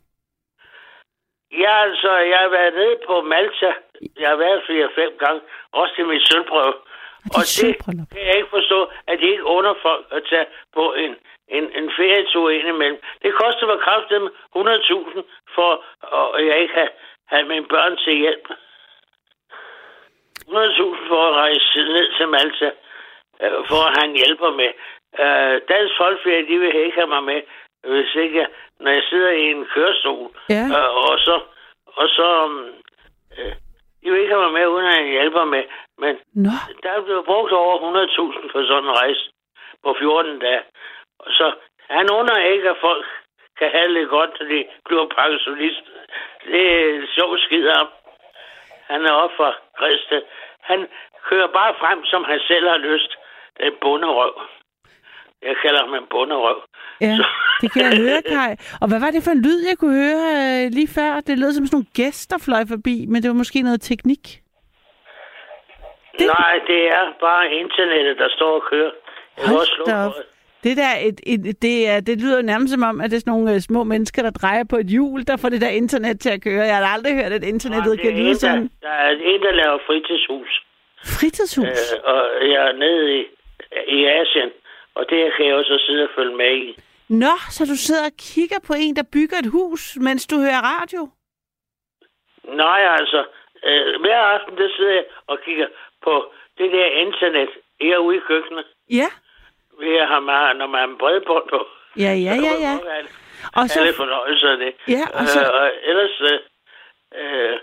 Ja, altså, jeg har været nede på Malta. Jeg har været fire-fem gange. Også til min sølvprøve. Og Og det sølvbryllup. kan jeg ikke forstå, at de ikke under folk at tage på en, en, en ferietur indimellem. Det koster mig kraftigt 100.000 for, at jeg ikke har, har mine børn til hjælp. 100.000 for at rejse ned til Malta, øh, for at han hjælper med. Øh, Dansk Folkeferie, de vil ikke have mig med, hvis ikke jeg, når jeg sidder i en kørestol. Ja. Øh, og så, og så øh, de vil ikke have mig med, uden at han hjælper med. Men Nå, der er blevet brugt over 100.000 på sådan en rejse på 14 dage. Så han under ikke, at folk kan have det godt, når de bliver pensionist. Det er sjovt skid ham. Han er op for. Han kører bare frem, som han selv har lyst. Det er en bunderøv. Jeg kalder ham en bunderøv. ja, det kan jeg høre, Kai. Og hvad var det for en lyd, jeg kunne høre øh, lige før? Det lød som sådan nogle gæster fløj forbi, men det var måske noget teknik. Det... Nej, det er bare internettet, der står og kører. Jeg Hold da op. Det der, et, et, det, er, det lyder nærmest som om, at det er sådan nogle øh, små mennesker, der drejer på et hjul, der får det der internet til at køre. Jeg har aldrig hørt, at internettet Nej, kan lyde en, sådan. der, der er en, der laver fritidshus. Fritidshus. Øh, og jeg er nede i, i Asien, og det kan jeg også sidde og følge med i. Nå, så du sidder og kigger på en, der bygger et hus, mens du hører radio? Nej, altså, øh, hver aften, der sidder jeg og kigger på det der internet herude i køkkenet. Ja. Ved at have meget, når man har en bredbånd på. Ja, ja, ja, ja. Og så, Alle fornøjelser af det. Ja, og så- Øh, og ellers, øh, øh,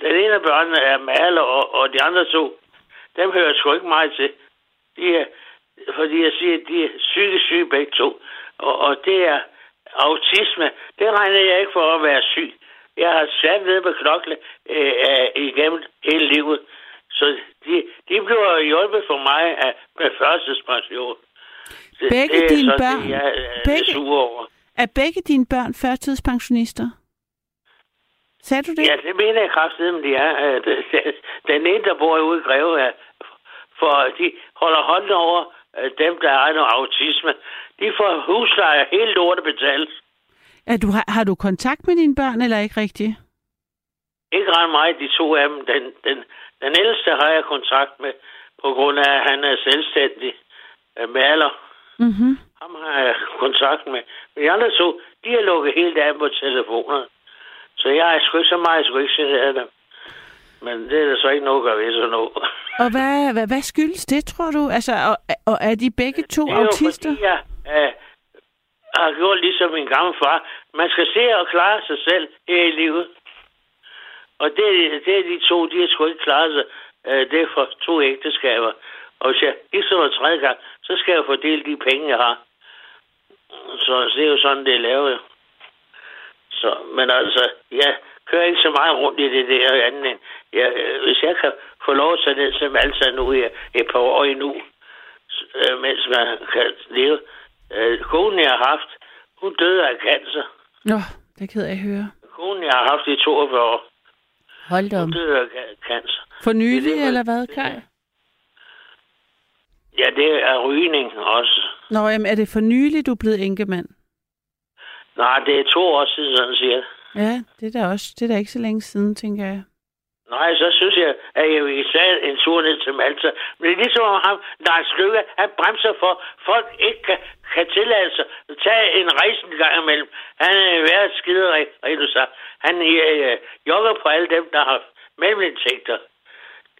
den ene af børnene er maler, og, og de andre to, dem hører jeg sgu ikke meget til. De er, fordi jeg siger, at de er psykisk syge begge to. Og, og det er autisme. Det regner jeg ikke for at være syg. Jeg har sat ned med knokle øh, øh, igennem hele livet. Så de, de bliver hjulpet for mig af, med førstespension. Det, Begge det er dine børn- Det, jeg er begge- sur over. er begge dine børn førtidspensionister? Sagde du det? Ja, det mener jeg kraftigt, de er. Øh, det- det- Den ene, der bor ude i Greve, er, for de holder hånden over øh, dem, der har noget autisme. De får husleje helt lortet betalt. Er du, har, har du kontakt med dine børn, eller ikke rigtigt? Ikke ret meget, de to af dem. Den, den, den ældste har jeg kontakt med, på grund af, at han er selvstændig øh, maler. Mhm. Ham har jeg kontakt med. Men de andre to, de er lukket helt af på telefoner. Så jeg er sgu ikke så meget, jeg ikke generet dem. Men det er der så ikke noget at gøre ved sådan noget. Og hvad, hvad, hvad skyldes det, tror du? Altså, og, og er de begge to Det er jo autister? fordi, jeg øh, har gjort ligesom min gamle far. Man skal se og klare sig selv her i livet. Og det, det er de to, de har sgu ikke klaret sig. Øh, det er for to ægteskaber. Og hvis jeg gifter mig tredje gang, så skal jeg fordele de penge, jeg har. Så det er jo sådan, det er lavet. Så, men altså, jeg kører ikke så meget rundt i det der andet end, jeg, hvis jeg kan få lov at tage ned til Malta nu i et par år endnu, øh, mens man kan leve. Øh, konen, jeg har haft, hun døde af cancer. Nå, det kan jeg høre. Konen, jeg har haft i 42 år, Hold da om. hun døde af ca- cancer. For nylig, Det er det, eller hvad, det er- Kai? Ja, det er rygning også. Nå, jamen, er det for nylig, du er blevet enkemand? Nej, det er to år siden, sådan siger jeg. Ja, det er da også. Det er da ikke så længe siden, tænker jeg. Nej, så synes jeg, at jeg vil tage en tur ned til Malta. Men det er ligesom om ham, Lars Løkke, han bremser for, folk ikke kan, kan tillade sig at tage en rejse en gang imellem. Han er værd skiderig, du så. Han øh, jogger på alle dem, der har mellemindtægter.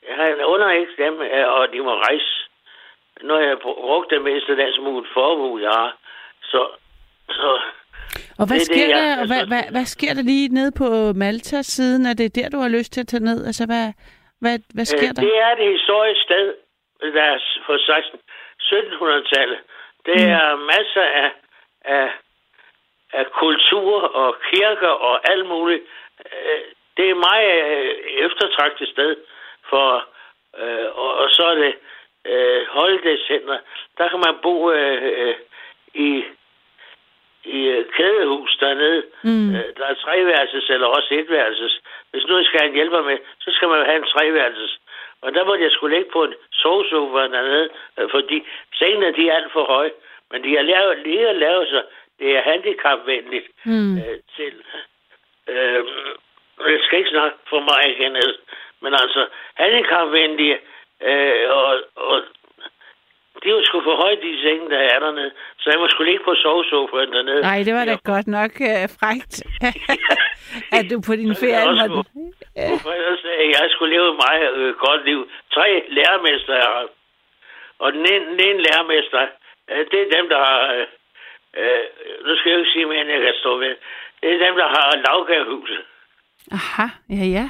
Han under ikke dem, øh, og de må rejse. Når jeg brugt det meste den smule forbud, jeg har. Så, så Og hvad Det er det, sker jeg- der, jeg hvad, hvad, hvad sker der lige nede på Malta siden? Er det der, du har lyst til at tage ned? Altså, hvad, hvad, hvad sker Øh, der? Det er et historisk sted, der er på 16 1700-tallet. Det Mm. er masser af, af, af kultur og kirker og alt muligt. Øh, Det er et meget øh, eftertragtet sted for, øh, og, og så er det øh, Holiday Center. Der kan man bo øh, øh, i i øh, kædehus dernede. Mm. Øh, der er treværelses eller også etværelses. Hvis nu jeg skal have en hjælper med, så skal man have en treværelses. Og der måtte jeg skulle ligge på en sovesofa dernede, øh, fordi sengene de er alt for høje. Men de har lavet, lige at lave sig, det er handicapvenligt Mm. øh, til... Øh, jeg skal ikke snakke for mig igen, men altså handicapvenlige, øh, og, og er jo sgu for højt, de senge, der er dernede. Så jeg må sgu ligge på sovesofaen dernede. Nej, det var da Ja. godt nok uh, frægt, at du på din jeg ferie også måtte... Ja. Hvorfor ellers, at jeg skulle leve et meget øh, godt liv. Tre lærermester jeg har. Og den ene, den ene lærermester, øh, det er dem, der har... Øh, øh, nu skal jeg jo ikke sige mere, end jeg kan stå ved. Det er dem, der har lavgavehuset. Aha, ja, ja.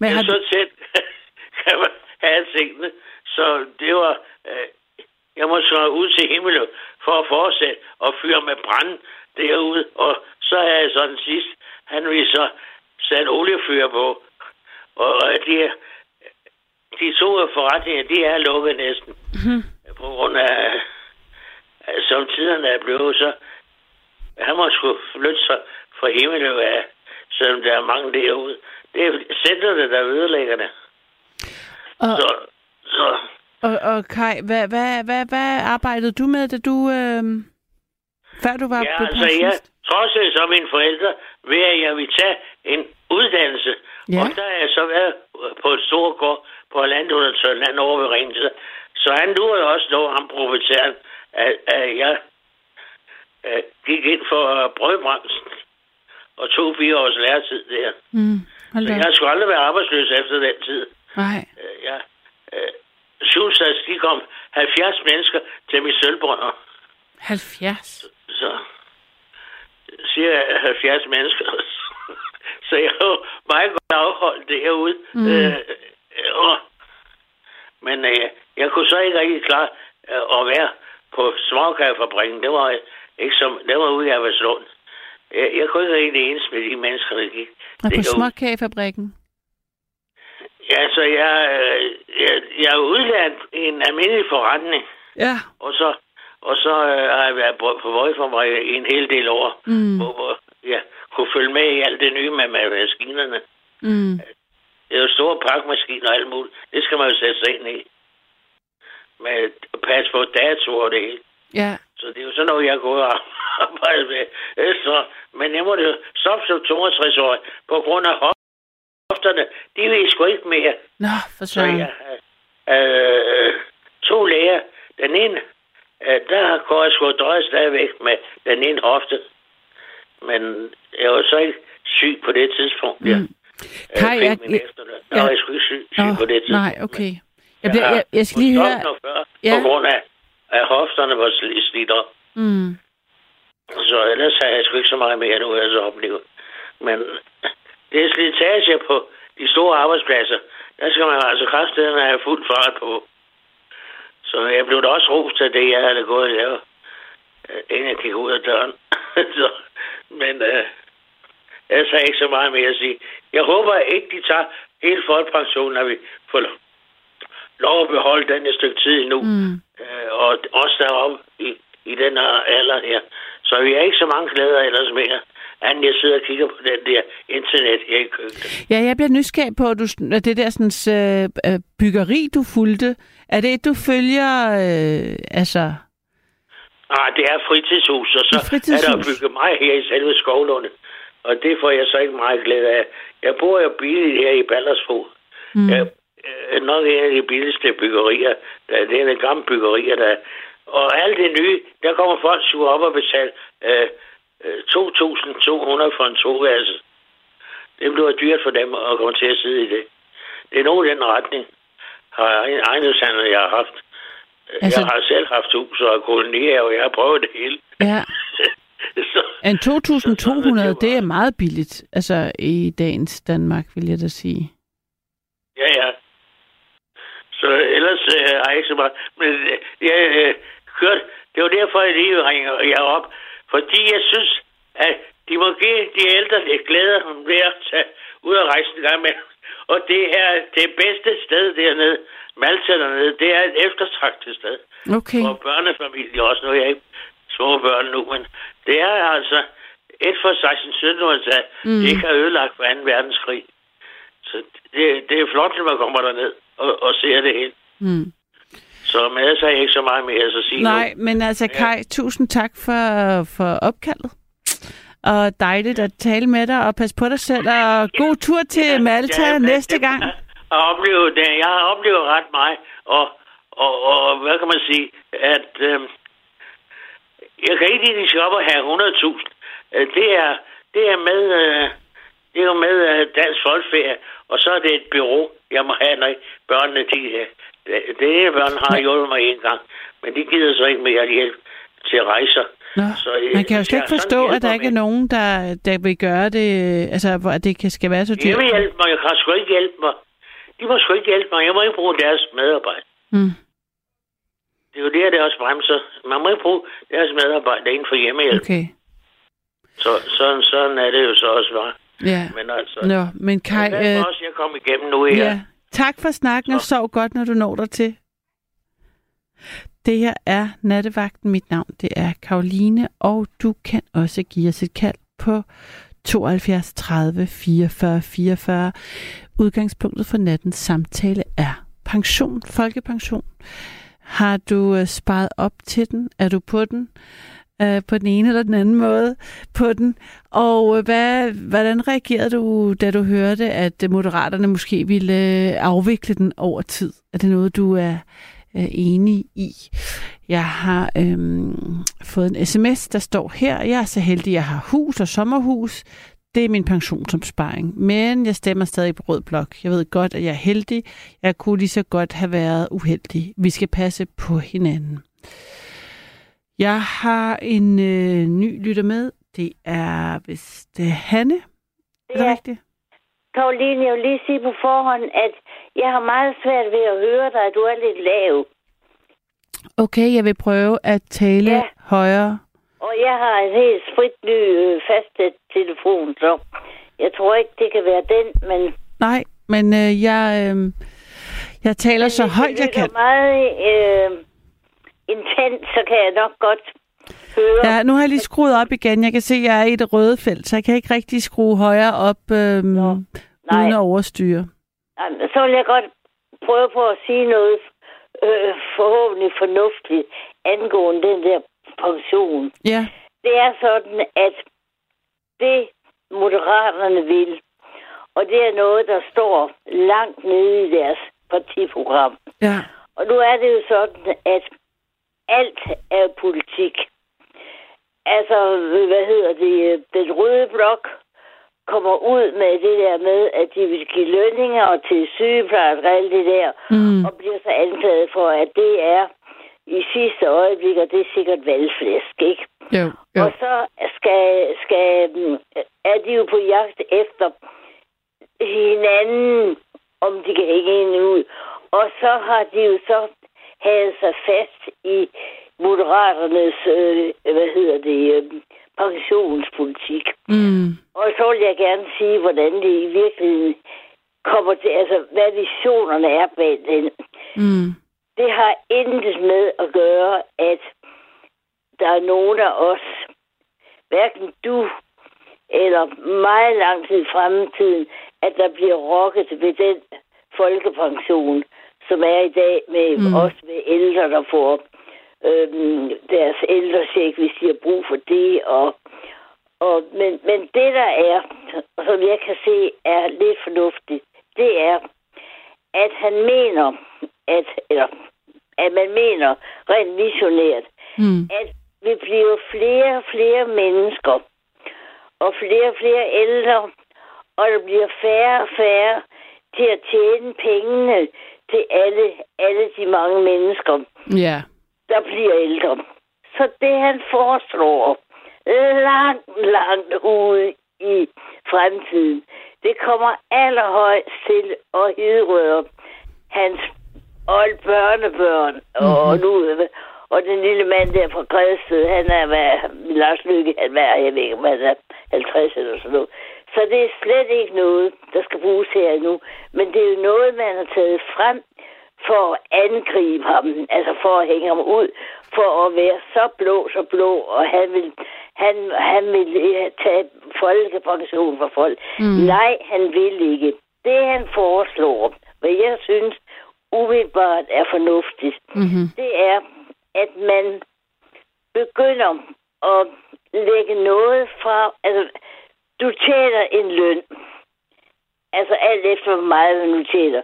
Men Det har så tæt, kan man have tingene. Så det var... Øh, jeg må så ud til himlen for at fortsætte og fyre med brand derude. Og så er jeg så den sidste. Han vil så sat oliefyr på. Og og de, de to forretninger, de er lukket næsten. Mhm. På grund af, som tiderne er blevet, så han må sgu flytte sig fra himlen af, selvom der er mange derude. Det er centrene, der ødelægger det. Og, Så, så og, og Kai, hvad, hvad, hvad, hvad arbejdede du med, da du... Øh, før du var Ja, altså jeg trodsede som mine forældre ved, at jeg ville tage en uddannelse. Ja. Og der har jeg så været på et stort gård på halvandet under tøn land over ved Ringse. Så han lurede også når ham profeteren, at, at jeg at gik ind for brødbranchen og tog fire års læretid der. Mm, Så jeg skulle aldrig være arbejdsløs efter den tid. Nej. Øh, Ja. Øh, Sjulsats, de kom 70 mennesker til mit sølvbrønder. 70. Så siger 70 mennesker. så jeg jo meget godt afholdt derude. Mm. Øh, og, men øh, jeg kunne så ikke rigtig klare øh, at være på småkagefabrikken. Det var ikke som, det var ude i Averslund. Jeg, jeg kunne ikke rigtig enes med de mennesker, der gik. Og på småkagefabrikken. Ja, så jeg, øh, jeg, jeg er udlært i en almindelig forretning. Ja. Og så, og så øh, har jeg været på, Vøjfabrik i en hel del år, Mm. hvor, hvor jeg kunne følge med i alt det nye med, med maskinerne. Mm. Det er jo store pakmaskiner og alt muligt. Det skal man jo sætte sig ind i. Med at passe på dato og det hele. Ja. Så det er jo sådan noget, jeg går og arbejder med. Øh, Så, men jeg måtte jo stoppe som 62 år på grund af hofterne. De vil sgu ikke mere. Nå, for Så jeg øh, to læger. Den ene, øh, der går jeg sgu drøje stadigvæk med den ene hofte. Men jeg var så ikke syg på det tidspunkt. Mm. Jeg, Mm. Kai, jeg- jeg-. Der var jeg sgu ikke syg, syg på det tidspunkt. nej, okay. Jeg, Jeg, bliver, jeg, jeg skal lige høre... Ja. På grund af, at hofterne var sli- slidt op. Mm. Så ellers har jeg sgu ikke så meget mere nu, jeg så oplevet. Men det er slitage på de store arbejdspladser. Der skal man altså kraftedeme have fuld fart på. Så jeg blev da også rost af det, jeg havde gået og lavet, inden jeg gik ud af døren. så, men øh, ellers har jeg ikke så meget mere at sige. Jeg håber ikke, de tager hele folkepensionen, når vi får lo- lov at beholde den et stykke tid endnu. Mm. Øh, og også deroppe i, i den her alder her. Så vi har ikke så mange glæder ellers mere, anden jeg sidder og kigger på den der internet her i køkkenet. Ja, jeg bliver nysgerrig på, at du, at det der sådan, øh, øh, byggeri, du fulgte, er det et, du følger, øh, altså... Ah, det er fritidshus, og så Et fritidshus. er der bygget mig her i selve Skovlunde. Og det får jeg så ikke meget glæde af. Jeg bor jo billigt her i Ballersfod. Mm. Ja, øh, nok en af de billigste byggerier. Der, det er en gammel byggerier, der Og alt det nye, der kommer folk sur op og betale øh, 2.200 for en toværelse. Det bliver dyrt for dem at komme til at sidde i det. Det er nogen i den retning, har ejendomshandler, jeg har haft. Altså... Altså- Jeg har selv haft hus og kolonier, og jeg har prøvet det hele. Ja. Så, En 2.200, det er meget billigt, altså i dagens Danmark, vil jeg da sige. ja, ja. Så ellers øh, har jeg ikke så meget. Men øh, jeg øh, kørte, det var derfor, jeg lige ringer jer op. Fordi jeg synes, at de må give de ældre lidt glæder ved at tage ud og rejse en gang med. Og det er det bedste sted dernede, Malta dernede, det er et eftertragtet sted. Okay. For børnefamilier også, nu er jeg ikke små børn nu, men det er altså et for 16-17-årsdag, mm. det ikke har ødelagt for 2. verdenskrig. Så det, det er flot, når man kommer derned og, og ser det hele. Mm. Så med ellers har jeg ikke så meget mere at sige Nej, nu. men altså Kai, tusind tak for, for opkaldet. Og dejligt at tale med dig, og pas på dig selv, og god tur til Malta Ja, men næste gang. Jeg har oplevet, det. jeg har oplevet ret meget, og, og, og hvad kan man sige, at øh, jeg kan ikke op og have 100.000. Øh, Det er, det er med, øh, det er jo med øh, Dansk Folkeferie, og så er det et bureau, jeg må have, når børnene, de, det, ene børn har hjulpet mig en gang, men de gider så ikke mere hjælp til rejser. Nå, Så, øh, man kan jo slet jeg ikke forstå, at der ikke er nogen, der, der vil gøre det, altså hvor at det kan, skal være så dyrt. vil hjælpe mig, jeg kan sgu ikke hjælpe mig. De må sgu ikke hjælpe mig, jeg må ikke bruge deres medarbejde. Mm. Det er jo det, der også bremser. Man må ikke bruge deres medarbejdere inden for hjemmehjælp. Okay. Så, sådan, sådan er det jo så også bare. ja. Men altså, Nå, men Kai, jeg er øh, også, jeg kom igennem nu her. ja. Tak for snakken, og Så. sov godt, når du når dig til. Det her er Nattevagten. Mit navn det er Karoline, og du kan også give os et kald på 72 30 44 44. Udgangspunktet for nattens samtale er pension, folkepension. Har du øh, sparet op til den? Er du på den? Øh, på den ene eller den anden måde på den. Og øh, hvad, hvordan reagerede du, da du hørte, at moderaterne måske ville øh, afvikle den over tid? Er det noget, du er øh, enig i? Jeg har øh, fået en sms, der står her. Jeg er så heldig, at jeg har hus og sommerhus. Det er min pensionsopsparing. Men jeg stemmer stadig på rød blok. Jeg ved godt, at jeg er heldig. Jeg kunne lige så godt have været uheldig. Vi skal passe på hinanden. Jeg har en øh, ny lytter med. Det er, hvis det er Hanne. Er det Ja. rigtigt? Karoline, jeg vil lige sige på forhånd, at jeg har meget svært ved at høre dig, at du er lidt lav. Okay, jeg vil prøve at tale Ja. højere. Og jeg har en helt sprit ny øh, fastsat telefon, så jeg tror ikke, det kan være den, men... Nej, men øh, jeg, øh, jeg taler så hvis højt, jeg kan. meget øh, intens, så kan jeg nok godt høre. Ja, nu har jeg lige skruet op igen. Jeg kan se, at jeg er i det røde felt, så jeg kan ikke rigtig skrue højere op, øhm, Nå, nej. uden at overstyre. Jamen, Så vil jeg godt prøve på at sige noget øh, forhåbentlig fornuftigt angående den der pension. Ja, Det er sådan, at det moderaterne vil, og det er noget, der står langt nede i deres partiprogram. ja, Og nu er det jo sådan, at alt er politik. Altså, hvad hedder det, den røde blok kommer ud med det der med, at de vil give lønninger til sygeplejersker og alt det der, mm, og bliver så anklaget for, at det er i sidste øjeblik, og det er sikkert valgflæsk, ikke? jo, jo. Og så skal, skal, mm, er de jo på jagt efter hinanden, om de kan hænge en ud. Og så har de jo så havet sig fast i moderaternes, øh, hvad hedder det, øh, pensionspolitik. Mm, Og så vil jeg gerne sige, hvordan det i virkeligheden kommer til, altså hvad visionerne er bag den. mm, Det har intet med at gøre, at der er nogen af os, hverken du eller meget lang tid i fremtiden, at der bliver rokket ved den folkepension, som er i dag med Mm. også med ældre, der får øhm, deres ældresjek, hvis de har brug for det. Og, og, men, men det, der er, som jeg kan se, er lidt fornuftigt, det er, at han mener, at, eller, at man mener rent visionært, Mm. at vi bliver flere og flere mennesker, og flere og flere ældre, og der bliver færre og færre til at tjene pengene til alle, alle de mange mennesker, Ja. der bliver ældre. Så det han foreslår langt, langt ude i fremtiden, det kommer allerhøjst til at hidrøre hans old børnebørn, mm-hmm. og nu og den lille mand der fra Græsted, han er hvad, Lars Lykke, han er, jeg ved ikke, om han er 50 eller sådan noget. Så det er slet ikke noget, der skal bruges her nu. Men det er jo noget, man har taget frem for at angribe ham, altså for at hænge ham ud, for at være så blå, så blå, og han vil, han, han vil tage folkepension for folk. Mm. Nej, han vil ikke. Det han foreslår, hvad jeg synes umiddelbart er fornuftigt, Mm-hmm. det er, at man begynder at lægge noget fra... Altså, du tjener en løn. Altså alt efter, hvor meget du tjener.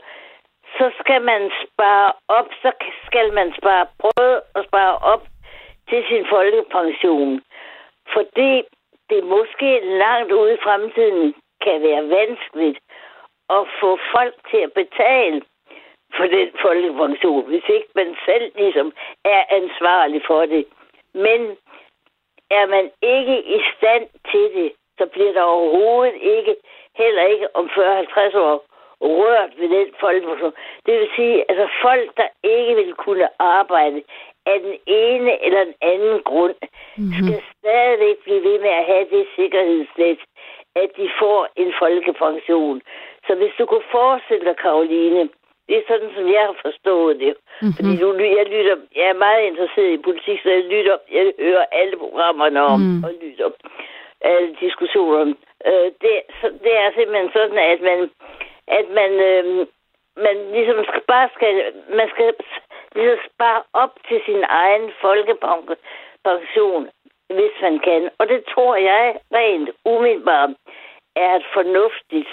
Så skal man spare op, så skal man spare, prøve at spare op til sin folkepension. Fordi det måske langt ude i fremtiden kan være vanskeligt at få folk til at betale for den folkepension, hvis ikke man selv ligesom er ansvarlig for det. Men er man ikke i stand til det, så bliver der overhovedet ikke, heller ikke om 40-50 år, rørt ved den folkepension. Det vil sige, altså folk, der ikke vil kunne arbejde af den ene eller den anden grund, mm-hmm. skal stadigvæk blive ved med at have det sikkerhedsnet, at de får en folkepension. Så hvis du kunne forestille dig, Karoline, det er sådan, som jeg har forstået det. Mm-hmm. Fordi du, jeg, lytter, jeg er meget interesseret i politik, så jeg lytter, jeg hører alle programmerne om mm. og lytter alle diskussioner. Øh, det, det er simpelthen sådan, at man, at man, øh, man ligesom skal bare skal, man skal ligesom spare op til sin egen folkepension, hvis man kan. Og det tror jeg rent umiddelbart er et fornuftigt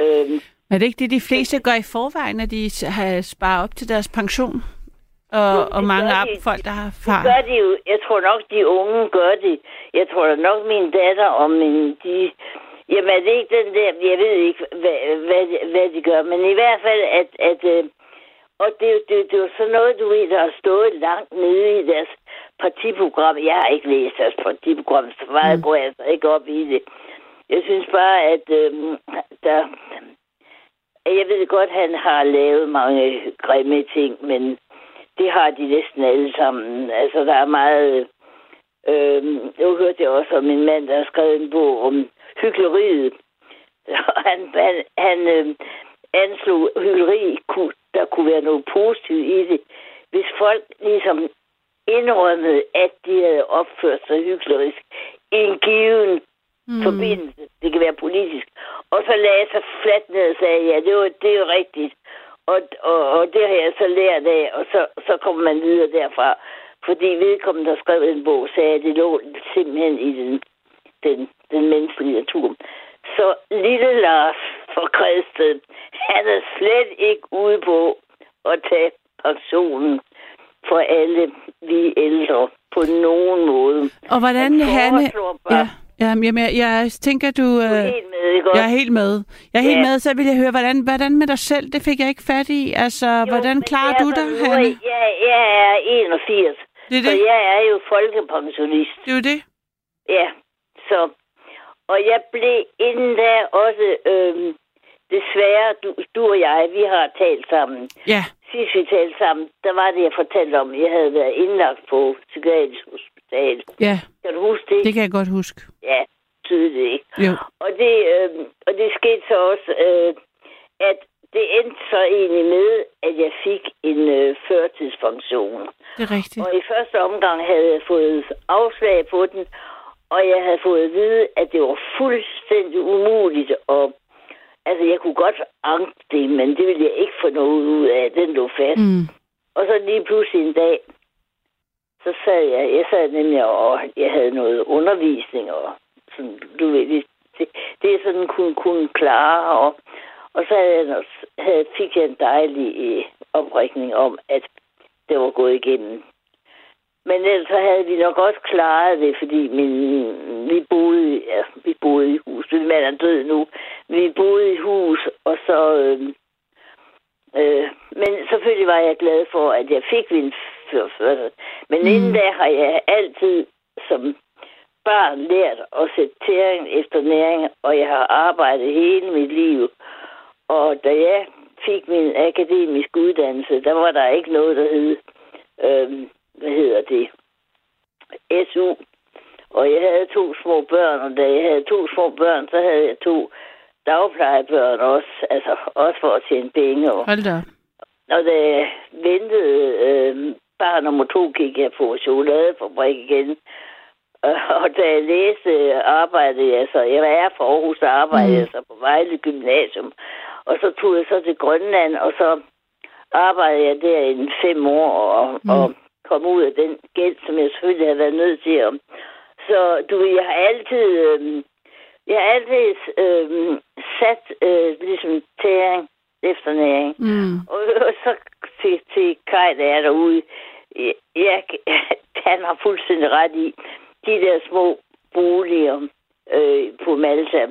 øh, men Er det ikke det, de fleste gør i forvejen, at de har sparet op til deres pension? Og, Jo, og det mange gør af de. folk, der har Det far. gør de jo. Jeg tror nok, de unge gør det. Jeg tror nok, min datter og min... De, jamen, er det ikke den der... Jeg ved ikke, hvad, hvad, de- hvad de gør. Men i hvert fald, at... at øh, og det, er det, det jo sådan noget, du ved, der har stået langt nede i deres partiprogram. Jeg har ikke læst deres partiprogram, så meget mm. går jeg altså ikke op i det. Jeg synes bare, at øh, der... Jeg ved godt, han har lavet mange grimme ting, men det har de næsten alle sammen. Altså, der er meget... Øh, nu hørte jeg også om en mand, der har skrevet en bog om hyggeleriet. Og han, han, han øh, anslog hyggeleri, kunne, der kunne være noget positivt i det, hvis folk ligesom indrømmede, at de havde opført sig hyggelig i en given mm. forbindelse. Det kan være politisk. Og så lagde sig fladt ned og sagde, ja, det, var, det er jo rigtigt. Og, og, og det har jeg så lært af, og så, så kommer man videre derfra. Fordi vedkommende, der skrev en bog, sagde, at det lå simpelthen i den, den, den menneskelige natur. Så lille Lars fra Græsted, han er slet ikke ude på at tage pensionen for alle vi ældre på nogen måde. Og hvordan, Han Hanne... bare- Ja, ja, jamen, jeg, jeg tænker, du... Du er Øh, helt med, ikke også? jeg er helt med. Jeg er helt Ja. med, så vil jeg høre, hvordan, hvordan med dig selv? Det fik jeg ikke fat i. Altså, Jo, hvordan klarer er du dig, Hanne? Jeg, jeg er 81, Det er så det. jeg er jo folkepensionist. Det er jo det. Ja, så... Og jeg blev inden da også... Øhm, desværre, du, du og jeg, vi har talt sammen. Ja, Sidst vi talte sammen, der var det, jeg fortalte om, jeg havde været indlagt på psykiatrisk hospital. ja, Kan du huske det? det kan jeg godt huske. Ja, tydeligt ikke. Jo. Og det, øh, og det skete så også, øh, at det endte så egentlig med, at jeg fik en øh, førtidspension. Det er rigtigt. Og i første omgang havde jeg fået afslag på den, og jeg havde fået at vide, at det var fuldstændig umuligt at Altså, jeg kunne godt anke det, men det ville jeg ikke få noget ud af. Den lå fast. Mm. Og så lige pludselig en dag, så sad jeg, jeg sad nemlig og jeg havde noget undervisning, og sådan, du ved, det, det, det er sådan kunne, kunne klare, og, Og så havde jeg, havde, fik jeg en dejlig øh, oprækning om, at det var gået igennem. Men ellers så havde vi nok også klaret det, fordi min, vi, boede, ja, vi boede i hus. Min mand er død nu. Vi boede i hus, og så... Øh, øh, men selvfølgelig var jeg glad for, at jeg fik min førførsel. Men mm. inden da har jeg altid som barn lært at sætte tæring efter næring, og jeg har arbejdet hele mit liv. Og da jeg fik min akademiske uddannelse, der var der ikke noget, der hed, øh, hvad hedder det, SU. Og jeg havde to små børn, og da jeg havde to små børn, så havde jeg to dagplejebørn også, altså også for at tjene penge. Og, Hold da. og da jeg ventede øh, barn nummer to, gik jeg på chokoladefabrik igen. Og da jeg læste, arbejdede jeg så, jeg er fra Aarhus, der arbejdede Mm. jeg så på Vejle Gymnasium. Og så tog jeg så til Grønland, og så arbejdede jeg der i fem år, og, mm. og kom ud af den gæld, som jeg selvfølgelig havde været nødt til at... Så du jeg har altid... Øh, jeg har altid øh, sat øh, ligesom tæring efter næring. Mm. Og, og så til, til Kai, der er derude, jeg, han har fuldstændig ret i, de der små boliger øh, på Malta,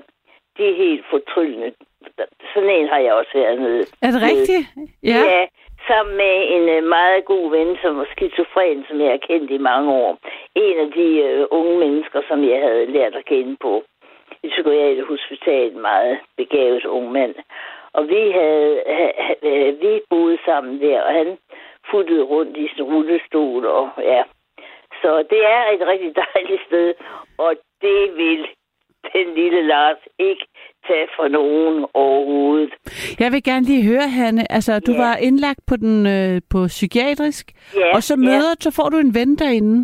de er helt fortryllende. Sådan en har jeg også været nede. Er det rigtigt? Ja. Ja, sammen med en øh, meget god ven, som var skizofren, som jeg har kendt i mange år. En af de øh, unge mennesker, som jeg havde lært at kende på et psykiatrisk hospital, en meget begavet ung mand. Og vi havde, ha, ha, øh, vi boede sammen der, og han futtede rundt i sin rullestol, og ja. Så det er et rigtig dejligt sted, og det vil den lille Lars ikke tage for nogen overhovedet. Jeg vil gerne lige høre, Hanne. Altså, du Ja. var indlagt på den øh, på psykiatrisk, Ja, og så ja. møder, så får du en ven derinde.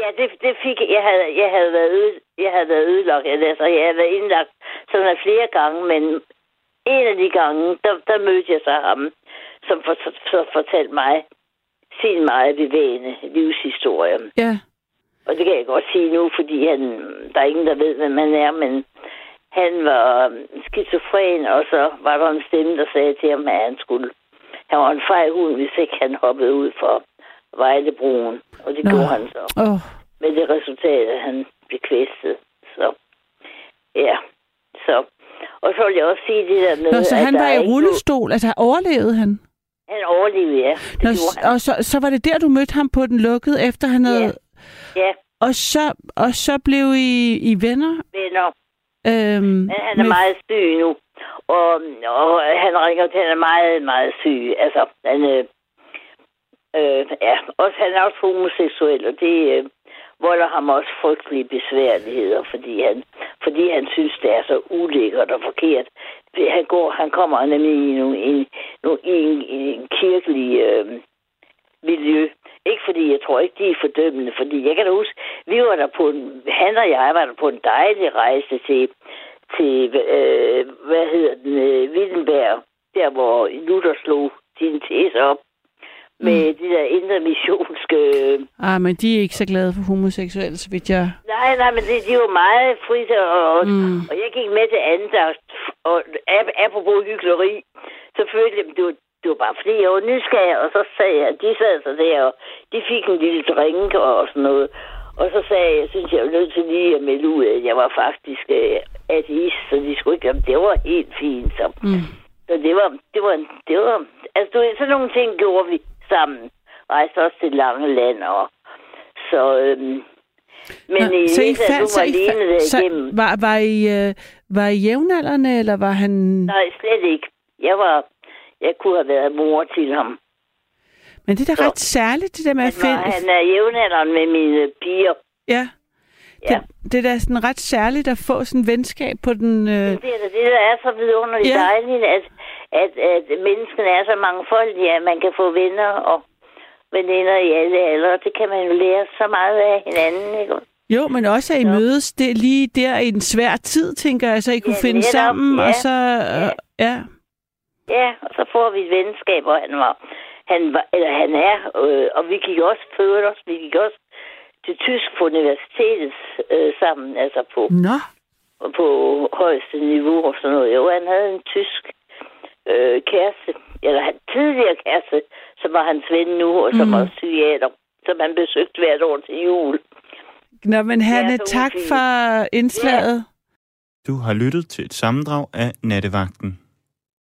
Ja, det, det fik jeg. Havde, jeg havde været øde, jeg havde været ødelagt. Altså, jeg havde været indlagt sådan flere gange, men en af de gange, der, der mødte jeg så ham, som for, så fortalte mig sin meget bevægende livshistorie. Ja. Og det kan jeg godt sige nu, fordi han, der er ingen, der ved, hvem han er, men han var skizofren, og så var der en stemme, der sagde til ham, at han skulle han var en fej hund, hvis ikke han hoppede ud for Vejlebroen. Og det Nå. gjorde han så oh, med det resultat, at han blev kvæstet. Så, ja. Så. Og så vil jeg også sige det der med, Nå, så han var i rullestol, altså overlevede han? no- Han overlevede, ja. Det Nå, han. og så, så var det der, du mødte ham på den lukkede, efter han havde... Ja, Og, så, og så blev I, I venner? venner. Øhm, Men han er meget syg nu. Og, og han ringer til, han er meget, meget syg. Altså, han, øh, øh, ja, også, han er også homoseksuel, og det øh, volder ham også frygtelige besværligheder, fordi han, fordi han synes, det er så ulækkert og forkert. Han, går, han kommer nemlig i, nogle, i, nogle, i, en, i en kirkelig øh, miljø. Ikke fordi, jeg tror ikke, de er fordømmende, fordi jeg kan da huske, vi var der på en, han og jeg var der på en dejlig rejse til, til øh, hvad hedder den, øh, Wittenberg, der hvor Luther slog sine tese op, med mm. det der indre missionske... ah, men de er ikke så glade for homoseksuelle, så vidt jeg... Nej, nej, men det, de var meget frit, og, Mm. og jeg gik med til andagt, og ap- apropos hyggeleri, så følte jeg, det var, det var bare fordi, jeg var nysgerrig, og så sagde jeg, de sad så der, og de fik en lille drink og sådan noget. Og så sagde jeg, jeg synes, jeg var nødt til lige at melde ud, at jeg var faktisk øh, ateist, så de skulle ikke, jamen, det var helt fint. Så, Mm. så det var, det var, det var, altså du ved, sådan nogle ting gjorde vi sammen. Rejste også til lange land, og så, øhm, men Nå, i så I det, fandt, du så var I fandt, så var, var, I, øh, var I jævnaldrende, eller var han... Nej, slet ikke. Jeg var, jeg kunne have været mor til ham. Men det er da Så- ret særligt, det der med at finde... han er jævnaldrende med mine piger. Ja. Ja. Det, det er da sådan ret særligt at få sådan en venskab på den... Øh, Det er da det, der er så vidunderligt ja. dejligt, at, at, at menneskene er så mangfoldige, at man kan få venner og veninder i alle aldre. Det kan man jo lære så meget af hinanden, ikke? jo, men også at I mødes det, lige der i en svær tid, tænker jeg, så I kunne Ja, finde netop, sammen, ja. og så... Øh, ja. Ja, og så får vi et venskab, og han var, han var, eller han er, øh, og vi gik også, født os, vi gik også til tysk på universitetet øh, sammen, altså på, Nå, på højeste niveau og sådan noget. Jo, han havde en tysk øh, kæreste, eller han tidligere kæreste, som var hans ven nu, og som Mm. også psykiater, som han besøgte hvert år til jul. Nå, men Hanne, tak for indslaget. Du har lyttet til et sammendrag af Nattevagten.